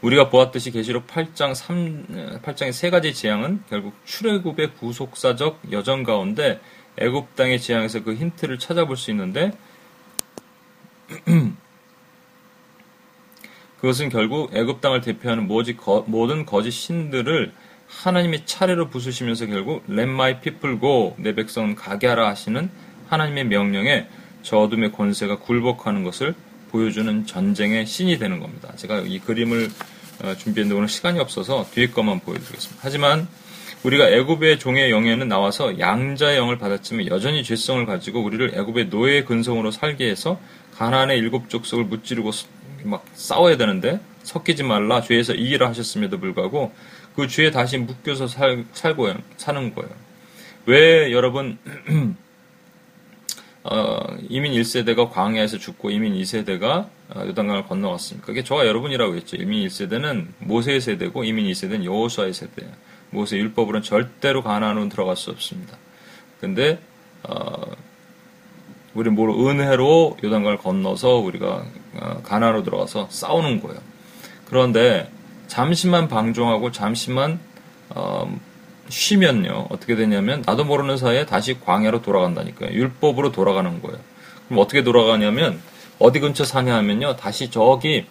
우리가 보았듯이 계시록 8장 3 8장의 세 가지 재앙은 결국 출애굽의 구속사적 여정 가운데 애굽 땅의 재앙에서 그 힌트를 찾아볼 수 있는데 그것은 결국 애굽 땅을 대표하는 모든 거짓 신들을 하나님의 차례로 부수시면서 결국 Let my people go 내 백성은 가게 하라 하시는 하나님의 명령에 저 어둠의 권세가 굴복하는 것을 보여주는 전쟁의 신이 되는 겁니다. 제가 이 그림을 어, 준비했는데 오늘 시간이 없어서 뒤에 것만 보여드리겠습니다. 하지만 우리가 애굽의 종의 영에는 나와서 양자의 영을 받았지만 여전히 죄성을 가지고 우리를 애굽의 노예 근성으로 살게 해서 가나안의 일곱 족속을 무찌르고 막 싸워야 되는데 섞이지 말라 죄에서 이기라 하셨음에도 불구하고 그 죄에 다시 묶여서 살, 살고 사는 거예요. 왜 여러분 어, 이민 1세대가 광야에서 죽고 이민 2세대가 어, 요단강을 건너갔습니까? 그게 저와 여러분이라고 했죠. 이민 1세대는 모세의 세대고 이민 2세대는 여호수아의 세대예요. 모세 율법으로는 절대로 가나안으로 들어갈 수 없습니다. 근데 어, 우리 모로 은혜로 요단강을 건너서 우리가 어, 가나안으로 들어가서 싸우는 거예요. 그런데 잠시만 방종하고 잠시만 어, 쉬면요 어떻게 되냐면 나도 모르는 사이에 다시 광야로 돌아간다니까요. 율법으로 돌아가는 거예요. 그럼 어떻게 돌아가냐면 어디 근처 사냐 하면요 다시 저기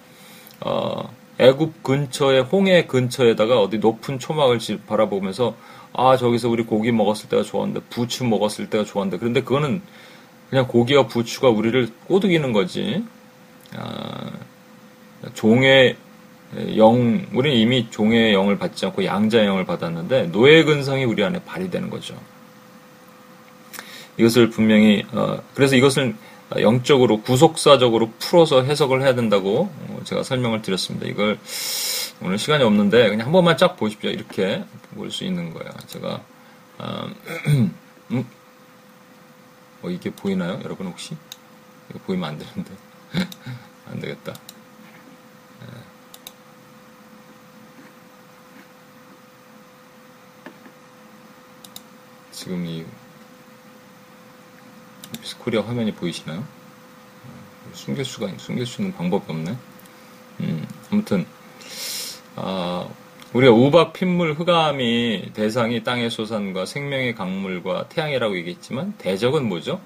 어, 애굽 근처에 홍해 근처에다가 어디 높은 초막을 바라보면서 아 저기서 우리 고기 먹었을 때가 좋았는데 부추 먹었을 때가 좋았는데 그런데 그거는 그냥 고기와 부추가 우리를 꼬드기는 거지 아, 종의 영 우리는 이미 종의 영을 받지 않고 양자의 영을 받았는데 노예 근성이 우리 안에 발휘되는 거죠. 이것을 분명히 어, 그래서 이것을 영적으로 구속사적으로 풀어서 해석을 해야 된다고 어, 제가 설명을 드렸습니다. 이걸 오늘 시간이 없는데 그냥 한 번만 쫙 보십시오. 이렇게 볼 수 있는 거예요. 제가 어, 음? 어, 이게 보이나요, 여러분 혹시? 보이면 안 되는데 안 되겠다. 지금 이 미스코리아 화면이 보이시나요? 숨길 수가 숨길 수 있는 방법이 없네. 음, 아무튼 아, 우리가 우박 핏물 흑암이 대상이 땅의 소산과 생명의 강물과 태양이라고 얘기했지만 대적은 뭐죠?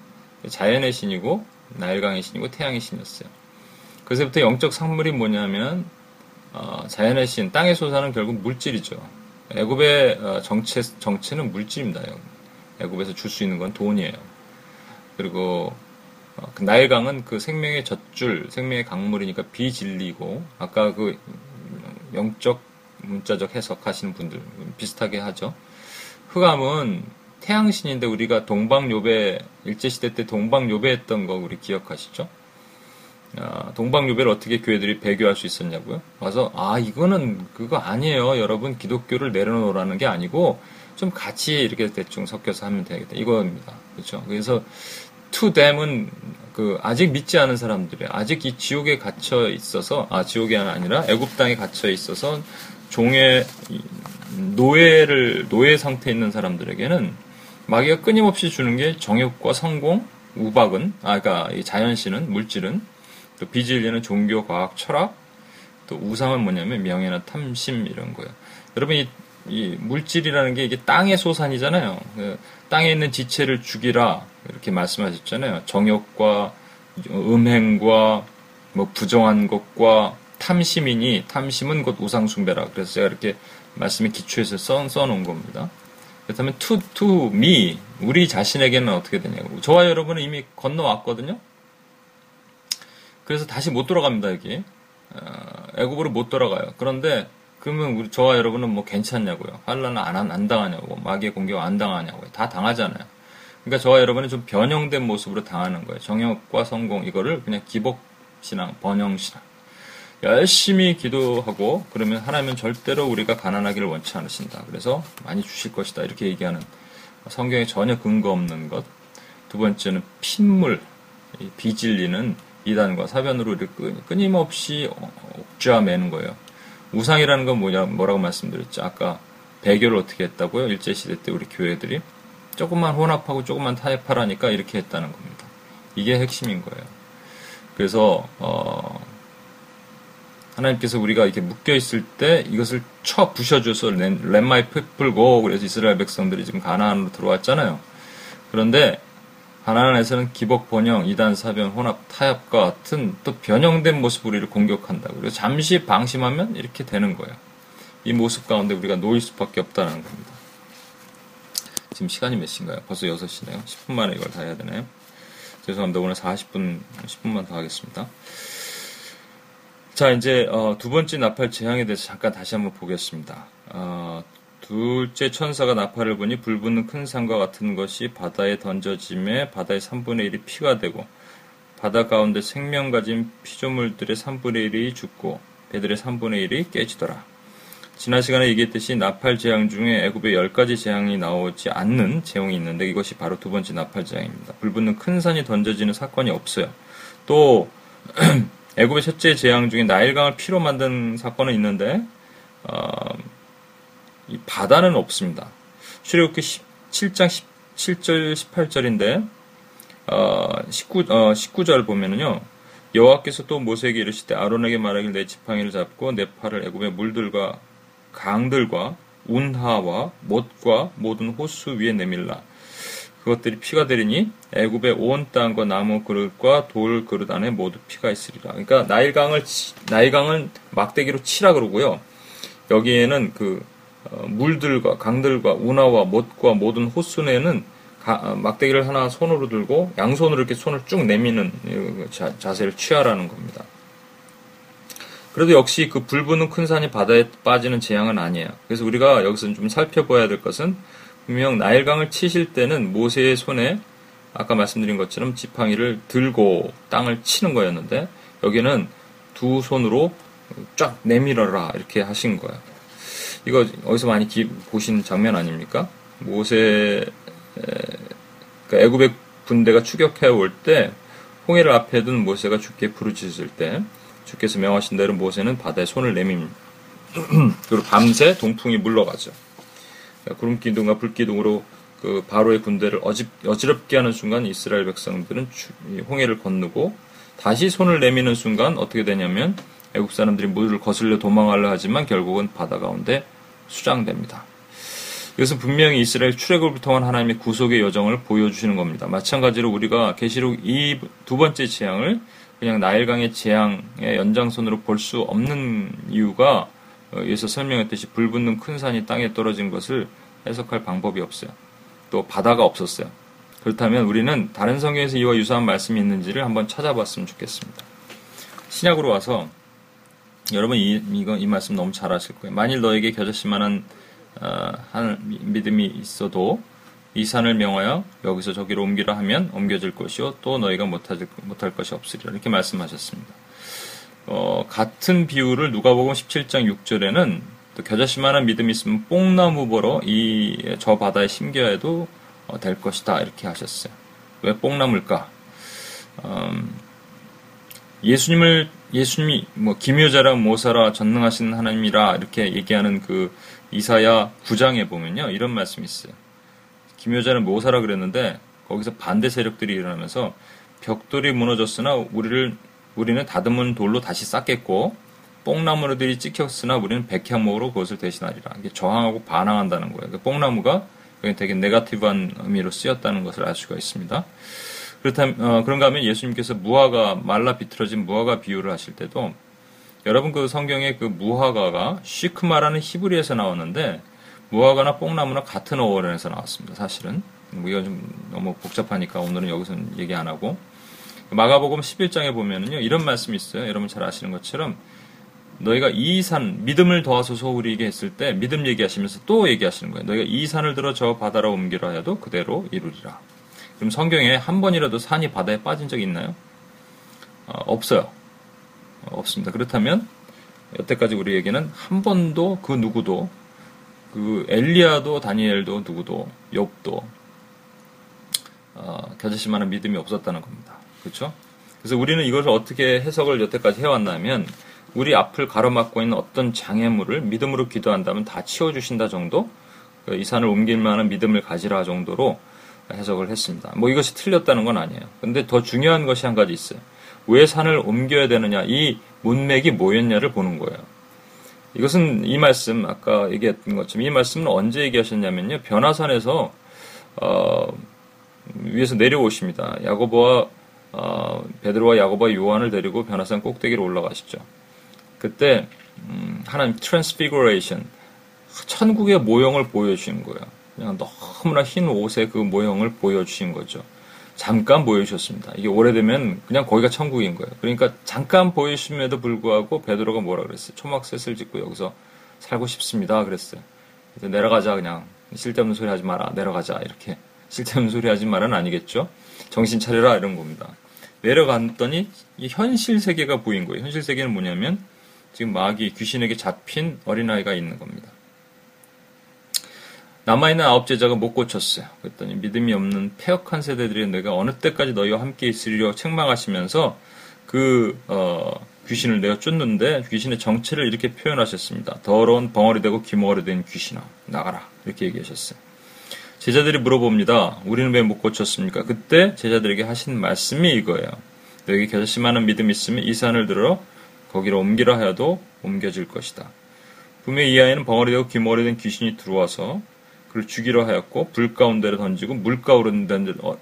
자연의 신이고 나일강의 신이고 태양의 신이었어요. 그래서부터 영적 상물이 뭐냐면 어, 자연의 신, 땅의 소산은 결국 물질이죠. 애굽의 어, 정체 정체는 물질입니다. 애굽에서 줄 수 있는 건 돈이에요. 그리고 어, 그 나일강은 그 생명의 젖줄, 생명의 강물이니까 비진리고 아까 그 영적 문자적 해석하시는 분들 비슷하게 하죠. 흑암은 태양신인데 우리가 동방요배 일제시대 때 동방요배했던 거 우리 기억하시죠? 아, 동방요배를 어떻게 교회들이 배교할 수 있었냐고요? 와서 아 이거는 그거 아니에요. 여러분 기독교를 내려놓으라는 게 아니고 좀 같이 이렇게 대충 섞여서 하면 되겠다 이거입니다. 그렇죠? 그래서 to them은 그 아직 믿지 않은 사람들이 아직 이 지옥에 갇혀 있어서 아 지옥이 아니라 애굽 땅에 갇혀 있어서 종의 노예를 노예 상태에 있는 사람들에게는 마귀가 끊임없이 주는 게 정욕과 성공, 우박은 아 그러니까 이 자연신은 물질은 또 비진리는 종교, 과학, 철학 또 우상은 뭐냐면 명예나 탐심 이런 거예요. 여러분 이, 이 물질이라는 게 이게 땅의 소산이잖아요. 그 땅에 있는 지체를 죽이라 이렇게 말씀하셨잖아요. 정욕과 음행과 뭐 부정한 것과 탐심이니 탐심은 곧 우상숭배라. 그래서 제가 이렇게 말씀에 기초해서 써, 써놓은 겁니다. 그렇다면 to, to me 우리 자신에게는 어떻게 되냐고. 저와 여러분은 이미 건너왔거든요. 그래서 다시 못 돌아갑니다 여기. 어, 애국으로 못 돌아가요. 그런데 그러면 우리 저와 여러분은 뭐 괜찮냐고요. 환란을 안, 안 당하냐고. 마귀의 공격 안 당하냐고요. 다 당하잖아요. 그러니까 저와 여러분은 좀 변형된 모습으로 당하는 거예요. 정욕과 성공 이거를 그냥 기복 신앙, 번영 신앙. 열심히 기도하고 그러면 하나님은 절대로 우리가 가난하기를 원치 않으신다. 그래서 많이 주실 것이다. 이렇게 얘기하는 성경에 전혀 근거 없는 것. 두 번째는 핏물, 비질리는 이단과 사변으로 끊임없이 옥죄매는 거예요. 우상이라는 건 뭐냐, 뭐라고 말씀드렸죠? 아까 배교를 어떻게 했다고요? 일제시대 때 우리 교회들이 조금만 혼합하고 조금만 타협하라니까 이렇게 했다는 겁니다. 이게 핵심인 거예요. 그래서, 어, 하나님께서 우리가 이렇게 묶여 있을 때 이것을 쳐 부셔줘서 렛마이 풀고 그래서 이스라엘 백성들이 지금 가나안으로 들어왔잖아요. 그런데 가나안에서는 기복 번영, 이단 사변, 혼합, 타협과 같은 또 변형된 모습으로 우리를 공격한다. 그래서 잠시 방심하면 이렇게 되는 거예요. 이 모습 가운데 우리가 놓일 수밖에 없다는 겁니다. 지금 시간이 몇 시인가요? 벌써 6시네요. 10분 만에 이걸 다 해야 되나요? 죄송합니다. 오늘 40분, 10분만 더 하겠습니다. 자, 이제 어, 두 번째 나팔 재앙에 대해서 잠깐 다시 한번 보겠습니다. 어, 둘째 천사가 나팔을 보니 불붙는 큰 산과 같은 것이 바다에 던져짐에 바다의 3분의 1이 피가 되고 바다 가운데 생명 가진 피조물들의 3분의 1이 죽고 배들의 3분의 1이 깨지더라. 지난 시간에 얘기했듯이 나팔 재앙 중에 애굽의 열 가지 재앙이 나오지 않는 재앙이 있는데 이것이 바로 두 번째 나팔 재앙입니다. 불붙는 큰 산이 던져지는 사건이 없어요. 또 애굽의 첫째 재앙 중에 나일강을 피로 만든 사건은 있는데 어, 이 바다는 없습니다. 출애굽기 17장 17절 18절인데 어, 19, 어, 19절 보면은요. 여호와께서 또 모세에게 이르시되 아론에게 말하길 내 지팡이를 잡고 내 팔을 애굽의 물들과 강들과 운하와 못과 모든 호수 위에 내밀라. 그것들이 피가 되리니 애굽의 온 땅과 나무 그릇과 돌 그릇 안에 모두 피가 있으리라. 그러니까 나일강을 나일강은 막대기로 치라 그러고요. 여기에는 그 어, 물들과 강들과 운하와 못과 모든 호수내는 어, 막대기를 하나 손으로 들고 양손으로 이렇게 손을 쭉 내미는 자, 자세를 취하라는 겁니다. 그래도 역시 그 불부는 큰 산이 바다에 빠지는 재앙은 아니에요. 그래서 우리가 여기서 좀 살펴봐야 될 것은 분명 나일강을 치실 때는 모세의 손에 아까 말씀드린 것처럼 지팡이를 들고 땅을 치는 거였는데 여기는 두 손으로 쫙 내밀어라 이렇게 하신 거예요. 이거 어디서 많이 기, 보신 장면 아닙니까? 모세 그러니까 애굽의 군대가 추격해 올 때 홍해를 앞에 둔 모세가 죽게 부르짖을 때 주께서 명하신 대로 모세는 바다에 손을 내밉니다. 그리고 밤새 동풍이 물러가죠. 그러니까 구름 기둥과 불 기둥으로 그 바로의 군대를 어지, 어지럽게 하는 순간 이스라엘 백성들은 홍해를 건너고 다시 손을 내미는 순간 어떻게 되냐면 애국 사람들이 물을 거슬려 도망하려 하지만 결국은 바다 가운데 수장됩니다. 이것은 분명히 이스라엘 출애굽을 통한 하나님의 구속의 여정을 보여주시는 겁니다. 마찬가지로 우리가 계시록 이 두 번째 재앙을 그냥 나일강의 재앙의 연장선으로 볼 수 없는 이유가 여기서 설명했듯이 불붙는 큰 산이 땅에 떨어진 것을 해석할 방법이 없어요. 또 바다가 없었어요. 그렇다면 우리는 다른 성경에서 이와 유사한 말씀이 있는지를 한번 찾아봤으면 좋겠습니다. 신약으로 와서 여러분 이, 이거, 이 말씀 너무 잘 아실 거예요. 만일 너에게 겨자씨만한 어, 한 믿음이 있어도 이 산을 명하여 여기서 저기로 옮기라 하면 옮겨질 것이요 또 너희가 못할, 못할 것이 없으리라 이렇게 말씀하셨습니다. 어, 같은 비유를 누가복음 17장 6절에는 또 겨자씨만한 믿음이 있으면 뽕나무 보러 이 저 바다에 심겨야 해도 어, 될 것이다 이렇게 하셨어요. 왜 뽕나무일까? 음, 예수님을 예수님이 뭐 기묘자라 모사라 전능하신 하나님이라 이렇게 얘기하는 그 이사야 9장에 보면요 이런 말씀이 있어요. 기묘자는 모사라 그랬는데 거기서 반대 세력들이 일어나면서 벽돌이 무너졌으나 우리를 우리는 다듬은 돌로 다시 쌓겠고 뽕나무들이 찍혔으나 우리는 백향목으로 그것을 대신하리라. 이게 저항하고 반항한다는 거예요. 그 뽕나무가 되게 네가티브한 의미로 쓰였다는 것을 알 수가 있습니다. 그렇다면 어, 그런가 하면 예수님께서 무화과 말라 비틀어진 무화과 비유를 하실 때도 여러분 그 성경에 그 무화과가 시크마라는 히브리에서 나왔는데 무화과나 뽕나무나 같은 어원에서 나왔습니다. 사실은 뭐 이건 좀 너무 복잡하니까 오늘은 여기서는 얘기 안 하고 마가복음 11장에 보면은요 이런 말씀이 있어요. 여러분 잘 아시는 것처럼 너희가 이 산 믿음을 더하소서 우리에게 했을 때 믿음 얘기하시면서 또 얘기하시는 거예요. 너희가 이 산을 들어 저 바다로 옮기라 해도 그대로 이루리라. 그럼 성경에 한 번이라도 산이 바다에 빠진 적이 있나요? 어, 없어요. 어, 없습니다. 그렇다면 여태까지 우리에게는 한 번도 그 누구도 그 엘리야도 다니엘도 누구도 욥도 어, 겨자씨만한 믿음이 없었다는 겁니다. 그렇죠? 그래서 우리는 이것을 어떻게 해석을 여태까지 해왔냐면 우리 앞을 가로막고 있는 어떤 장애물을 믿음으로 기도한다면 다 치워주신다 정도 그이 산을 옮길 만한 믿음을 가지라 정도로 해석을 했습니다. 뭐 이것이 틀렸다는 건 아니에요. 근데 더 중요한 것이 한 가지 있어요. 왜 산을 옮겨야 되느냐, 이 문맥이 뭐였냐를 보는 거예요. 이것은 이 말씀, 아까 얘기했던 것처럼 이 말씀은 언제 얘기하셨냐면요. 변화산에서, 어, 위에서 내려오십니다. 야고보와, 어, 베드로와 야고보와 요한을 데리고 변화산 꼭대기로 올라가시죠. 그때, 음, 하나님 transfiguration, 천국의 모형을 보여주시는 거예요. 그냥 너무나 흰 옷의 그 모형을 보여주신 거죠. 잠깐 보여주셨습니다. 이게 오래되면 그냥 거기가 천국인 거예요. 그러니까 잠깐 보여주심에도 불구하고 베드로가 뭐라 그랬어요? 초막 셋을 짓고 여기서 살고 싶습니다. 그랬어요. 내려가자 그냥 쓸데없는 소리 하지 마라. 내려가자 이렇게 쓸데없는 소리 하지 마라는 아니겠죠. 정신 차려라 이런 겁니다. 내려갔더니 이 현실 세계가 보인 거예요. 현실 세계는 뭐냐면 지금 마귀 귀신에게 잡힌 어린아이가 있는 겁니다. 남아있는 아홉 제자가 못 고쳤어요. 그랬더니 믿음이 없는 폐역한 세대들이 내가 어느 때까지 너희와 함께 있으리려 책망하시면서 그 어, 귀신을 내가 쫓는데 귀신의 정체를 이렇게 표현하셨습니다. 더러운 벙어리 되고 귀머거리 된 귀신아 나가라 이렇게 얘기하셨어요. 제자들이 물어봅니다. 우리는 왜 못 고쳤습니까? 그때 제자들에게 하신 말씀이 이거예요. 너에게 결심하는 믿음이 있으면 이 산을 들어 거기로 옮기라 하여도 옮겨질 것이다. 분명히 이 아이는 벙어리 되고 귀머거리 된 귀신이 들어와서 그를 죽이려 하였고 불 가운데로 던지고 물가 오르는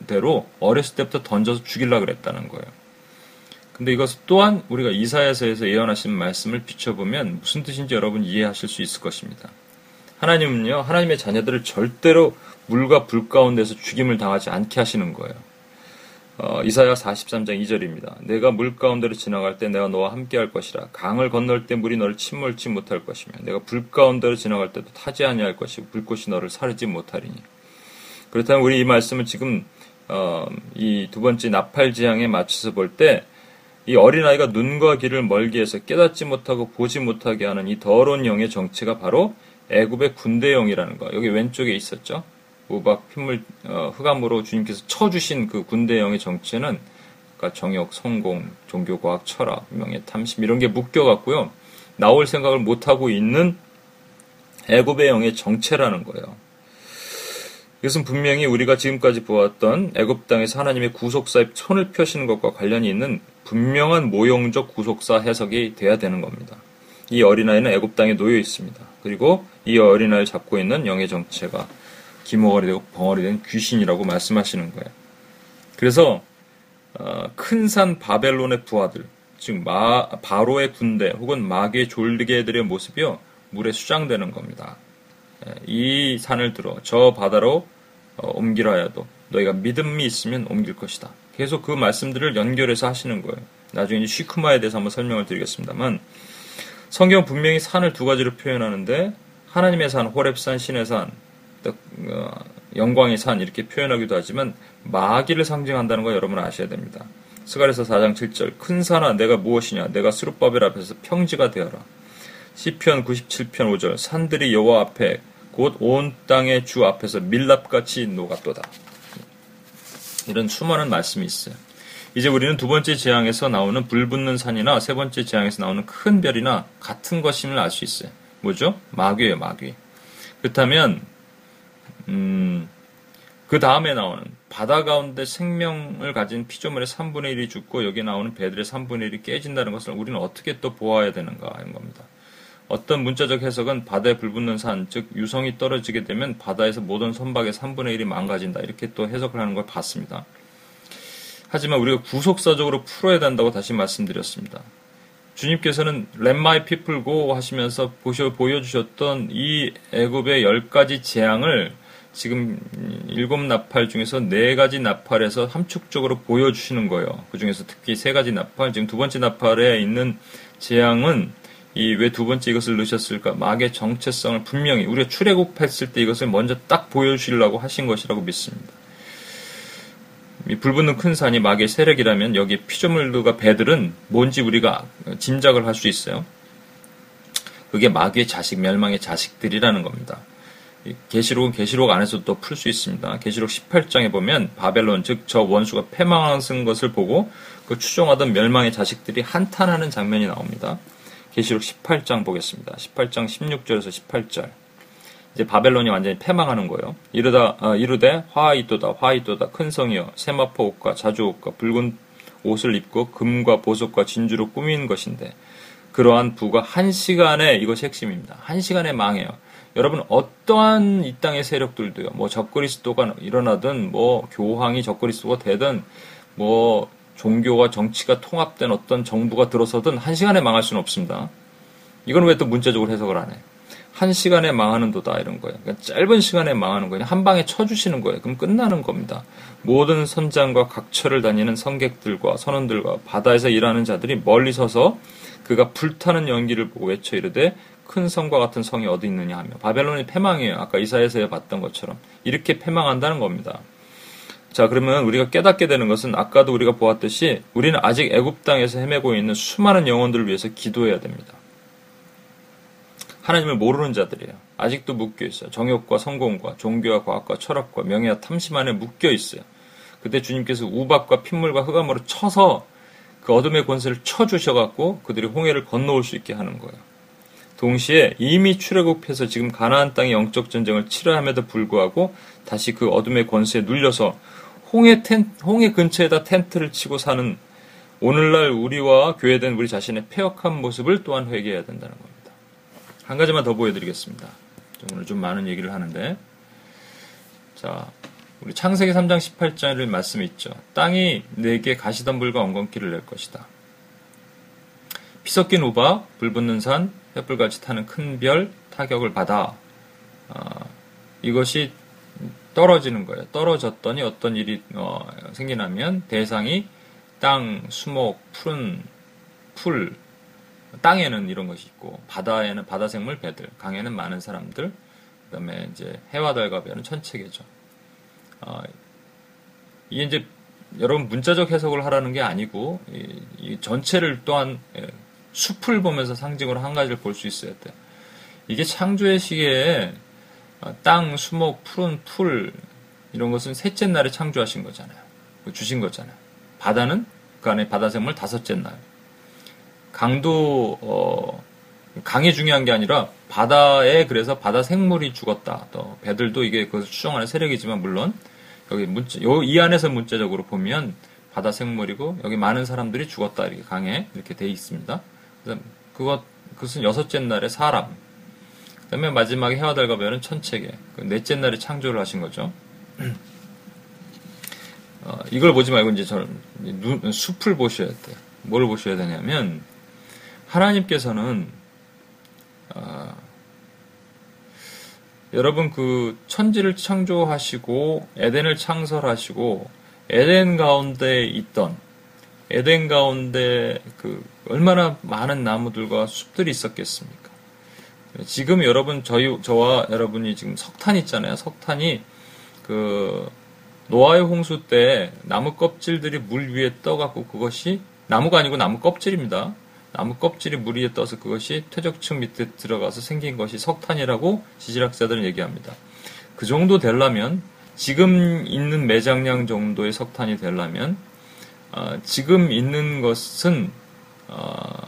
대로 어렸을 때부터 던져서 죽이려 그랬다는 거예요. 근데 이것 또한 우리가 이사야서에서 예언하신 말씀을 비춰보면 무슨 뜻인지 여러분 이해하실 수 있을 것입니다. 하나님은요, 하나님의 자녀들을 절대로 물과 불 가운데서 죽임을 당하지 않게 하시는 거예요. 어, 이사야 43장 2절입니다. 내가 물 가운데로 지나갈 때 내가 너와 함께 할 것이라. 강을 건널 때 물이 너를 침몰치 못할 것이며 내가 불 가운데로 지나갈 때도 타지 아니할 것이고 불꽃이 너를 사르지 못하리니. 그렇다면 우리 이 말씀을 지금 어, 이 두 번째 나팔 지향에 맞춰서 볼 때 이 어린아이가 눈과 귀를 멀게 해서 깨닫지 못하고 보지 못하게 하는 이 더러운 영의 정체가 바로 애굽의 군대영이라는 거. 여기 왼쪽에 있었죠. 우박 핏물 어, 흑암으로 주님께서 쳐주신 그 군대형의 정체는 그러니까 정역, 성공, 종교과학, 철학, 명예, 탐심 이런 게 묶여갖고요 나올 생각을 못 하고 있는 애굽의 영의 정체라는 거예요. 이것은 분명히 우리가 지금까지 보았던 애굽 땅에서 하나님의 구속사에 손을 펴시는 것과 관련이 있는 분명한 모형적 구속사 해석이 돼야 되는 겁니다. 이 어린아이는 애굽 땅에 놓여 있습니다. 그리고 이 어린아이를 잡고 있는 영의 정체가 기모거리 되고 벙어리 된 귀신이라고 말씀하시는 거예요. 그래서 어, 큰 산 바벨론의 부하들, 즉 마, 바로의 군대 혹은 마귀의 졸개들의 모습이요 물에 수장되는 겁니다. 예, 이 산을 들어 저 바다로 어, 옮기라 하여도 너희가 믿음이 있으면 옮길 것이다. 계속 그 말씀들을 연결해서 하시는 거예요. 나중에 시크마에 대해서 한번 설명을 드리겠습니다만 성경 분명히 산을 두 가지로 표현하는데 하나님의 산, 호랩산, 신의 산, 어, 영광의 산 이렇게 표현하기도 하지만 마귀를 상징한다는 거 여러분 아셔야 됩니다. 스가랴서 4장 7절 큰 산아 내가 무엇이냐 내가 수르바벨 앞에서 평지가 되어라. 시편 97편 5절 산들이 여호와 앞에 곧 온 땅의 주 앞에서 밀랍같이 녹았도다. 이런 수많은 말씀이 있어요. 이제 우리는 두 번째 재앙에서 나오는 불붙는 산이나 세 번째 재앙에서 나오는 큰 별이나 같은 것임을 알 수 있어요. 뭐죠? 마귀예요, 마귀. 그렇다면 음, 그 다음에 나오는 바다 가운데 생명을 가진 피조물의 3분의 1이 죽고 여기 나오는 배들의 3분의 1이 깨진다는 것을 우리는 어떻게 또 보아야 되는가 하는 겁니다. 어떤 문자적 해석은 바다에 불붙는 산, 즉 유성이 떨어지게 되면 바다에서 모든 선박의 3분의 1이 망가진다. 이렇게 또 해석을 하는 걸 봤습니다. 하지만 우리가 구속사적으로 풀어야 된다고 다시 말씀드렸습니다. 주님께서는 렛마이 피플고 하시면서 보셔 보여주셨던 이 애굽의 열 가지 재앙을 지금 일곱 나팔 중에서 네 가지 나팔에서 함축적으로 보여주시는 거예요. 그 중에서 특히 세 가지 나팔, 지금 두 번째 나팔에 있는 재앙은 이 왜 두 번째 이것을 넣으셨을까? 마의 정체성을 분명히 우리가 출애굽했을 때 이것을 먼저 딱 보여주시려고 하신 것이라고 믿습니다. 이 불붙는 큰 산이 마의 세력이라면 여기 피조물과 배들은 뭔지 우리가 짐작을 할 수 있어요. 그게 마귀의 자식, 멸망의 자식들이라는 겁니다. 계시록은 계시록 안에서 또풀수 있습니다. 계시록 18장에 보면 바벨론 즉 저 원수가 패망하는 것을 보고 그 추종하던 멸망의 자식들이 한탄하는 장면이 나옵니다. 계시록 18장 보겠습니다. 18장 16절에서 18절. 이제 바벨론이 완전히 패망하는 거예요. 이르다 어, 이르되 화이또다 화이또다 큰 성이여 세마포 옷과 자주 옷과 붉은 옷을 입고 금과 보석과 진주로 꾸민 것인데 그러한 부가 한 시간에 이것이 핵심입니다. 한 시간에 망해요. 여러분 어떠한 이 땅의 세력들도요. 뭐 적그리스도가 일어나든 뭐 교황이 적그리스도가 되든 뭐 종교와 정치가 통합된 어떤 정부가 들어서든 한 시간에 망할 수는 없습니다. 이건 왜 또 문자적으로 해석을 안 해? 한 시간에 망하는 도다 이런 거예요. 그러니까 짧은 시간에 망하는 거예요. 한 방에 쳐주시는 거예요. 그럼 끝나는 겁니다. 모든 선장과 각처를 다니는 성객들과 선원들과 바다에서 일하는 자들이 멀리 서서 그가 불타는 연기를 보고 외쳐 이르되 큰 성과 같은 성이 어디 있느냐 하며 바벨론이 패망이에요. 아까 이사에서 봤던 것처럼 이렇게 패망한다는 겁니다. 자 그러면 우리가 깨닫게 되는 것은 아까도 우리가 보았듯이 우리는 아직 애굽 땅에서 헤매고 있는 수많은 영혼들을 위해서 기도해야 됩니다. 하나님을 모르는 자들이에요. 아직도 묶여 있어요. 정욕과 성공과 종교와 과학과 철학과 명예와 탐심 안에 묶여 있어요. 그때 주님께서 우박과 핏물과 흑암으로 쳐서 그 어둠의 권세를 쳐주셔갖고 그들이 홍해를 건너올 수 있게 하는 거예요. 동시에 이미 출애굽해서 지금 가나안 땅의 영적 전쟁을 치러함에도 불구하고 다시 그 어둠의 권세에 눌려서 홍해 텐 홍해 근처에다 텐트를 치고 사는 오늘날 우리와 교회된 우리 자신의 폐역한 모습을 또한 회개해야 된다는 겁니다. 한 가지만 더 보여드리겠습니다. 오늘 좀 많은 얘기를 하는데 자 우리 창세기 3장 18절의 말씀이 있죠. 땅이 내게 가시덤불과 엉겅퀴를 낼 것이다. 피 섞인 우박, 불 붙는 산, 횃불같이 타는 큰 별, 타격을 받아 어, 이것이 떨어지는 거예요. 떨어졌더니 어떤 일이 어, 생기냐면 대상이 땅, 수목, 푸른 풀, 땅에는 이런 것이 있고 바다에는 바다 생물 배들, 강에는 많은 사람들, 그다음에 이제 해와 달과 별은 천체계죠. 어, 이게 이제 여러분 문자적 해석을 하라는 게 아니고 이, 이 전체를 또한 예, 숲을 보면서 상징으로 한 가지를 볼 수 있어야 돼. 이게 창조의 시기에 어, 땅, 수목, 푸른 풀 이런 것은 셋째 날에 창조하신 거잖아요. 주신 거잖아요. 바다는 그 안에 바다 생물 다섯째 날. 강도 어, 강이 중요한 게 아니라 바다에 그래서 바다 생물이 죽었다. 또 배들도 이게 그것을 추정하는 세력이지만 물론 여기 문자 이 안에서 문자적으로 보면 바다 생물이고 여기 많은 사람들이 죽었다 이렇게 강에 이렇게 돼 있습니다. 그것 그것은 여섯째 날에 사람. 그 다음에 마지막에 해와 달과 별은 천체계. 그 넷째 날에 창조를 하신 거죠. 어, 이걸 보지 말고 이제 저 눈, 숲을 보셔야 돼요. 뭘 보셔야 되냐면 하나님께서는 어, 여러분 그 천지를 창조하시고 에덴을 창설하시고 에덴 가운데 있던 에덴 가운데 그 얼마나 많은 나무들과 숲들이 있었겠습니까? 지금 여러분 저희 저와 여러분이 지금 석탄 있잖아요. 석탄이 그 노아의 홍수 때 나무 껍질들이 물 위에 떠갖고 그것이 나무가 아니고 나무 껍질입니다. 나무 껍질이 물 위에 떠서 그것이 퇴적층 밑에 들어가서 생긴 것이 석탄이라고 지질학자들은 얘기합니다. 그 정도 되려면 지금 있는 매장량 정도의 석탄이 되려면 어, 지금 있는 것은 어,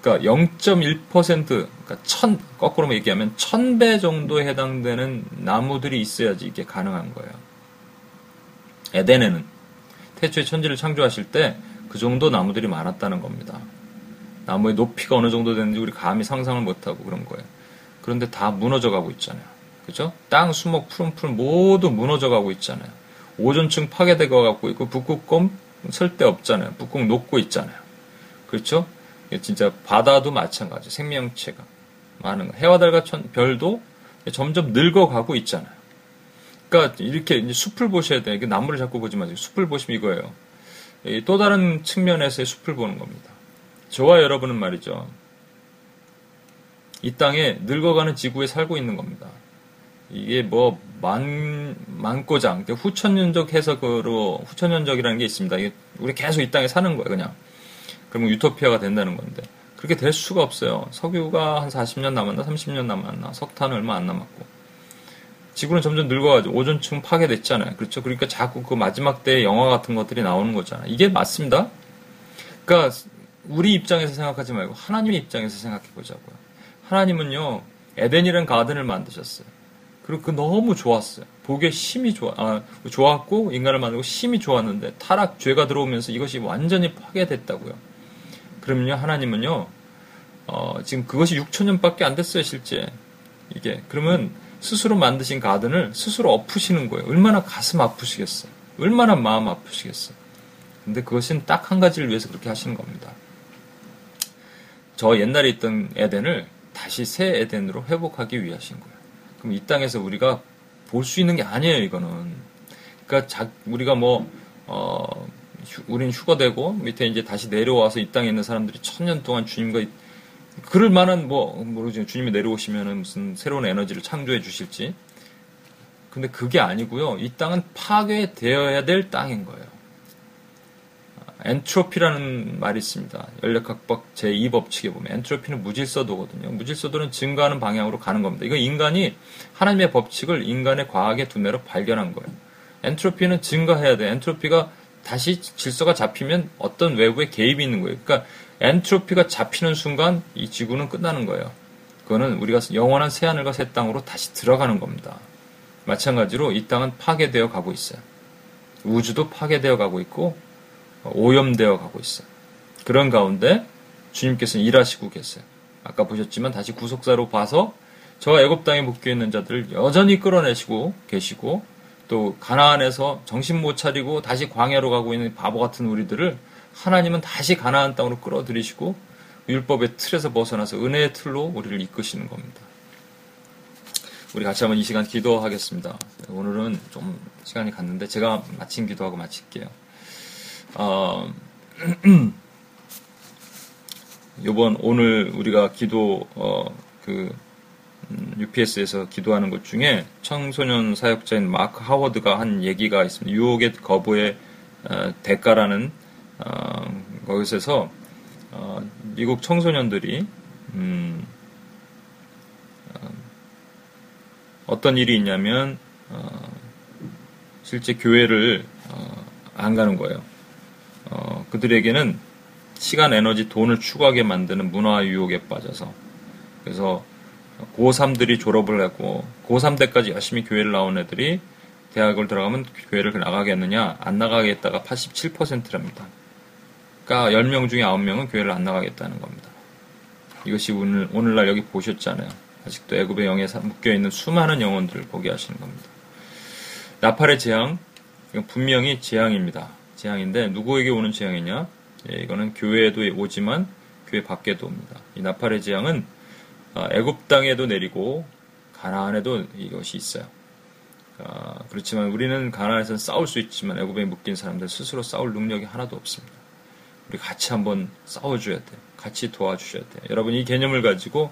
그러니까 0.1% 그러니까 천 거꾸로 얘기하면 천 배 정도에 해당되는 나무들이 있어야지 이게 가능한 거예요. 에덴에는 태초에 천지를 창조하실 때 그 정도 나무들이 많았다는 겁니다. 나무의 높이가 어느 정도 되는지 우리 감히 상상을 못하고 그런 거예요. 그런데 다 무너져 가고 있잖아요. 그죠? 땅, 수목, 푸른 풀 모두 무너져 가고 있잖아요. 오존층 파괴되고 갖고 있고 북극곰 설데 없잖아요. 북극 녹고 있잖아요. 그렇죠? 진짜 바다도 마찬가지. 생명체가 많은 거. 해와 달과 천, 별도 점점 늙어가고 있잖아요. 그러니까 이렇게 숲을 보셔야 돼요. 나무를 자꾸 보지 마세요. 숲을 보시면 이거예요. 또 다른 측면에서의 숲을 보는 겁니다. 저와 여러분은 말이죠. 이 땅에 늙어가는 지구에 살고 있는 겁니다. 이게 뭐 만, 만고장, 후천연적 해석으로, 후천연적이라는 게 있습니다. 우리 계속 이 땅에 사는 거예요, 그냥. 그러면 유토피아가 된다는 건데. 그렇게 될 수가 없어요. 석유가 한 40년 남았나, 30년 남았나, 석탄은 얼마 안 남았고. 지구는 점점 늙어가지고 오존층 파괴됐잖아요. 그렇죠? 그러니까 자꾸 그 마지막 때 영화 같은 것들이 나오는 거잖아요. 이게 맞습니다. 그러니까 우리 입장에서 생각하지 말고 하나님의 입장에서 생각해 보자고요. 하나님은요, 에덴이라는 가든을 만드셨어요. 그리고 그 너무 좋았어요. 보기에 힘이 좋아, 아, 좋았고, 인간을 만들고 힘이 좋았는데, 타락, 죄가 들어오면서 이것이 완전히 파괴됐다고요. 그러면요, 하나님은요, 어, 지금 그것이 6천년밖에 안 됐어요, 실제. 이게. 그러면 스스로 만드신 가든을 스스로 엎으시는 거예요. 얼마나 가슴 아프시겠어요. 얼마나 마음 아프시겠어요. 근데 그것은 딱 한 가지를 위해서 그렇게 하시는 겁니다. 저 옛날에 있던 에덴을 다시 새 에덴으로 회복하기 위하신 거예요. 그럼 이 땅에서 우리가 볼 수 있는 게 아니에요, 이거는. 그러니까 자, 우리가 뭐, 어, 휴, 우린 휴거되고 밑에 이제 다시 내려와서 이 땅에 있는 사람들이 천년 동안 주님과 그럴 만한 뭐 모르죠 주님이 내려오시면은 무슨 새로운 에너지를 창조해 주실지. 근데 그게 아니고요. 이 땅은 파괴되어야 될 땅인 거예요 엔트로피라는 말이 있습니다. 연력학법 제2법칙에 보면 엔트로피는 무질서도거든요. 무질서도는 증가하는 방향으로 가는 겁니다. 이거 인간이 하나님의 법칙을 인간의 과학의 두뇌로 발견한 거예요. 엔트로피는 증가해야 돼. 엔트로피가 다시 질서가 잡히면 어떤 외부의 개입이 있는 거예요. 그러니까 엔트로피가 잡히는 순간 이 지구는 끝나는 거예요. 그거는 우리가 영원한 새 하늘과 새 땅으로 다시 들어가는 겁니다. 마찬가지로 이 땅은 파괴되어 가고 있어요. 우주도 파괴되어 가고 있고 오염되어 가고 있어요. 그런 가운데 주님께서는 일하시고 계세요. 아까 보셨지만 다시 구속사로 봐서 저 애굽 땅에 묶여 있는 자들을 여전히 끌어내시고 계시고 또 가나안에서 정신 못 차리고 다시 광야로 가고 있는 바보 같은 우리들을 하나님은 다시 가나안 땅으로 끌어들이시고 율법의 틀에서 벗어나서 은혜의 틀로 우리를 이끄시는 겁니다. 우리 같이 한번 이 시간 기도하겠습니다. 오늘은 좀 시간이 갔는데 제가 마침 기도하고 마칠게요. 어, 요번 오늘 우리가 기도 어, 그 UPS에서 음, 기도하는 것 중에 청소년 사역자인 마크 하워드가 한 얘기가 있습니다. 유혹의 거부의 어, 대가라는 어, 거기서 어, 미국 청소년들이 음, 어, 떤 일이 있냐면 어, 실제 교회를 어, 안 가는 거예요. 어, 그들에게는 시간, 에너지, 돈을 추구하게 만드는 문화 유혹에 빠져서 그래서 고3들이 졸업을 하고 고3 때까지 열심히 교회를 나온 애들이 대학을 들어가면 교회를 나가겠느냐 안 나가겠다가 87%랍니다. 그러니까 10명 중에 9명은 교회를 안 나가겠다는 겁니다. 이것이 오늘, 오늘날 여기 보셨잖아요. 아직도 애굽의 영에 묶여 있는 수많은 영혼들을 보게 하시는 겁니다. 나팔의 재앙, 분명히 재앙입니다. 재앙인데 누구에게 오는 재앙이냐? 예, 이거는 교회에도 오지만 교회 밖에도 옵니다. 이 나팔의 재앙은 아, 애굽 땅에도 내리고 가나안에도 이것이 있어요. 아, 그렇지만 우리는 가나안에서는 싸울 수 있지만 애굽에 묶인 사람들 스스로 싸울 능력이 하나도 없습니다. 우리 같이 한번 싸워줘야 돼요. 같이 도와주셔야 돼요. 여러분 이 개념을 가지고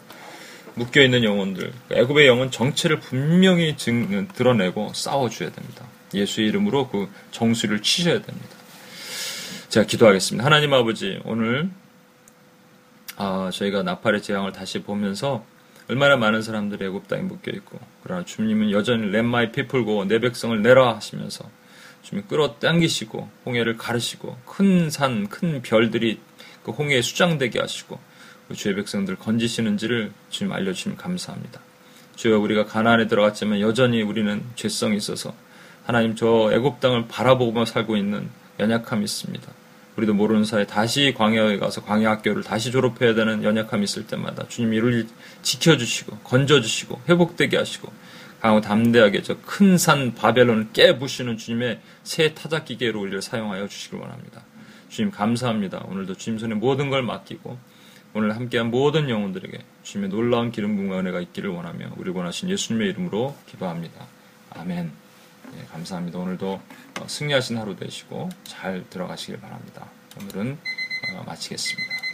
묶여 있는 영혼들, 애굽의 영혼 정체를 분명히 증, 드러내고 싸워줘야 됩니다. 예수의 이름으로 그 정수를 치셔야 됩니다. 제가 기도하겠습니다. 하나님 아버지, 오늘 아, 저희가 나팔의 재앙을 다시 보면서 얼마나 많은 사람들이 애굽 땅에 묶여 있고 그러나 주님은 여전히 렘마이 피풀고 내 백성을 내라 하시면서 주님 끌어당기시고 홍해를 가르시고 큰 산, 큰 별들이 그 홍해에 수장되게 하시고 그 주의 백성들 건지시는지를 주님 알려주시면 감사합니다. 주여 우리가 가나안에 들어갔지만 여전히 우리는 죄성이 있어서 하나님 저 애굽 땅을 바라보고 살고 있는 연약함이 있습니다. 우리도 모르는 사이에 다시 광야에 가서 광야 학교를 다시 졸업해야 되는 연약함이 있을 때마다 주님 이를 지켜주시고 건져주시고 회복되게 하시고 강하고 담대하게 저 큰 산 바벨론을 깨부시는 주님의 새 타작 기계로 우리를 사용하여 주시길 원합니다. 주님 감사합니다. 오늘도 주님 손에 모든 걸 맡기고 오늘 함께한 모든 영혼들에게 주님의 놀라운 기름 부음과 은혜가 있기를 원하며 우리 원하신 예수님의 이름으로 기도합니다. 아멘. 네, 감사합니다. 오늘도 어, 승리하신 하루 되시고 잘 들어가시길 바랍니다. 오늘은 어, 마치겠습니다.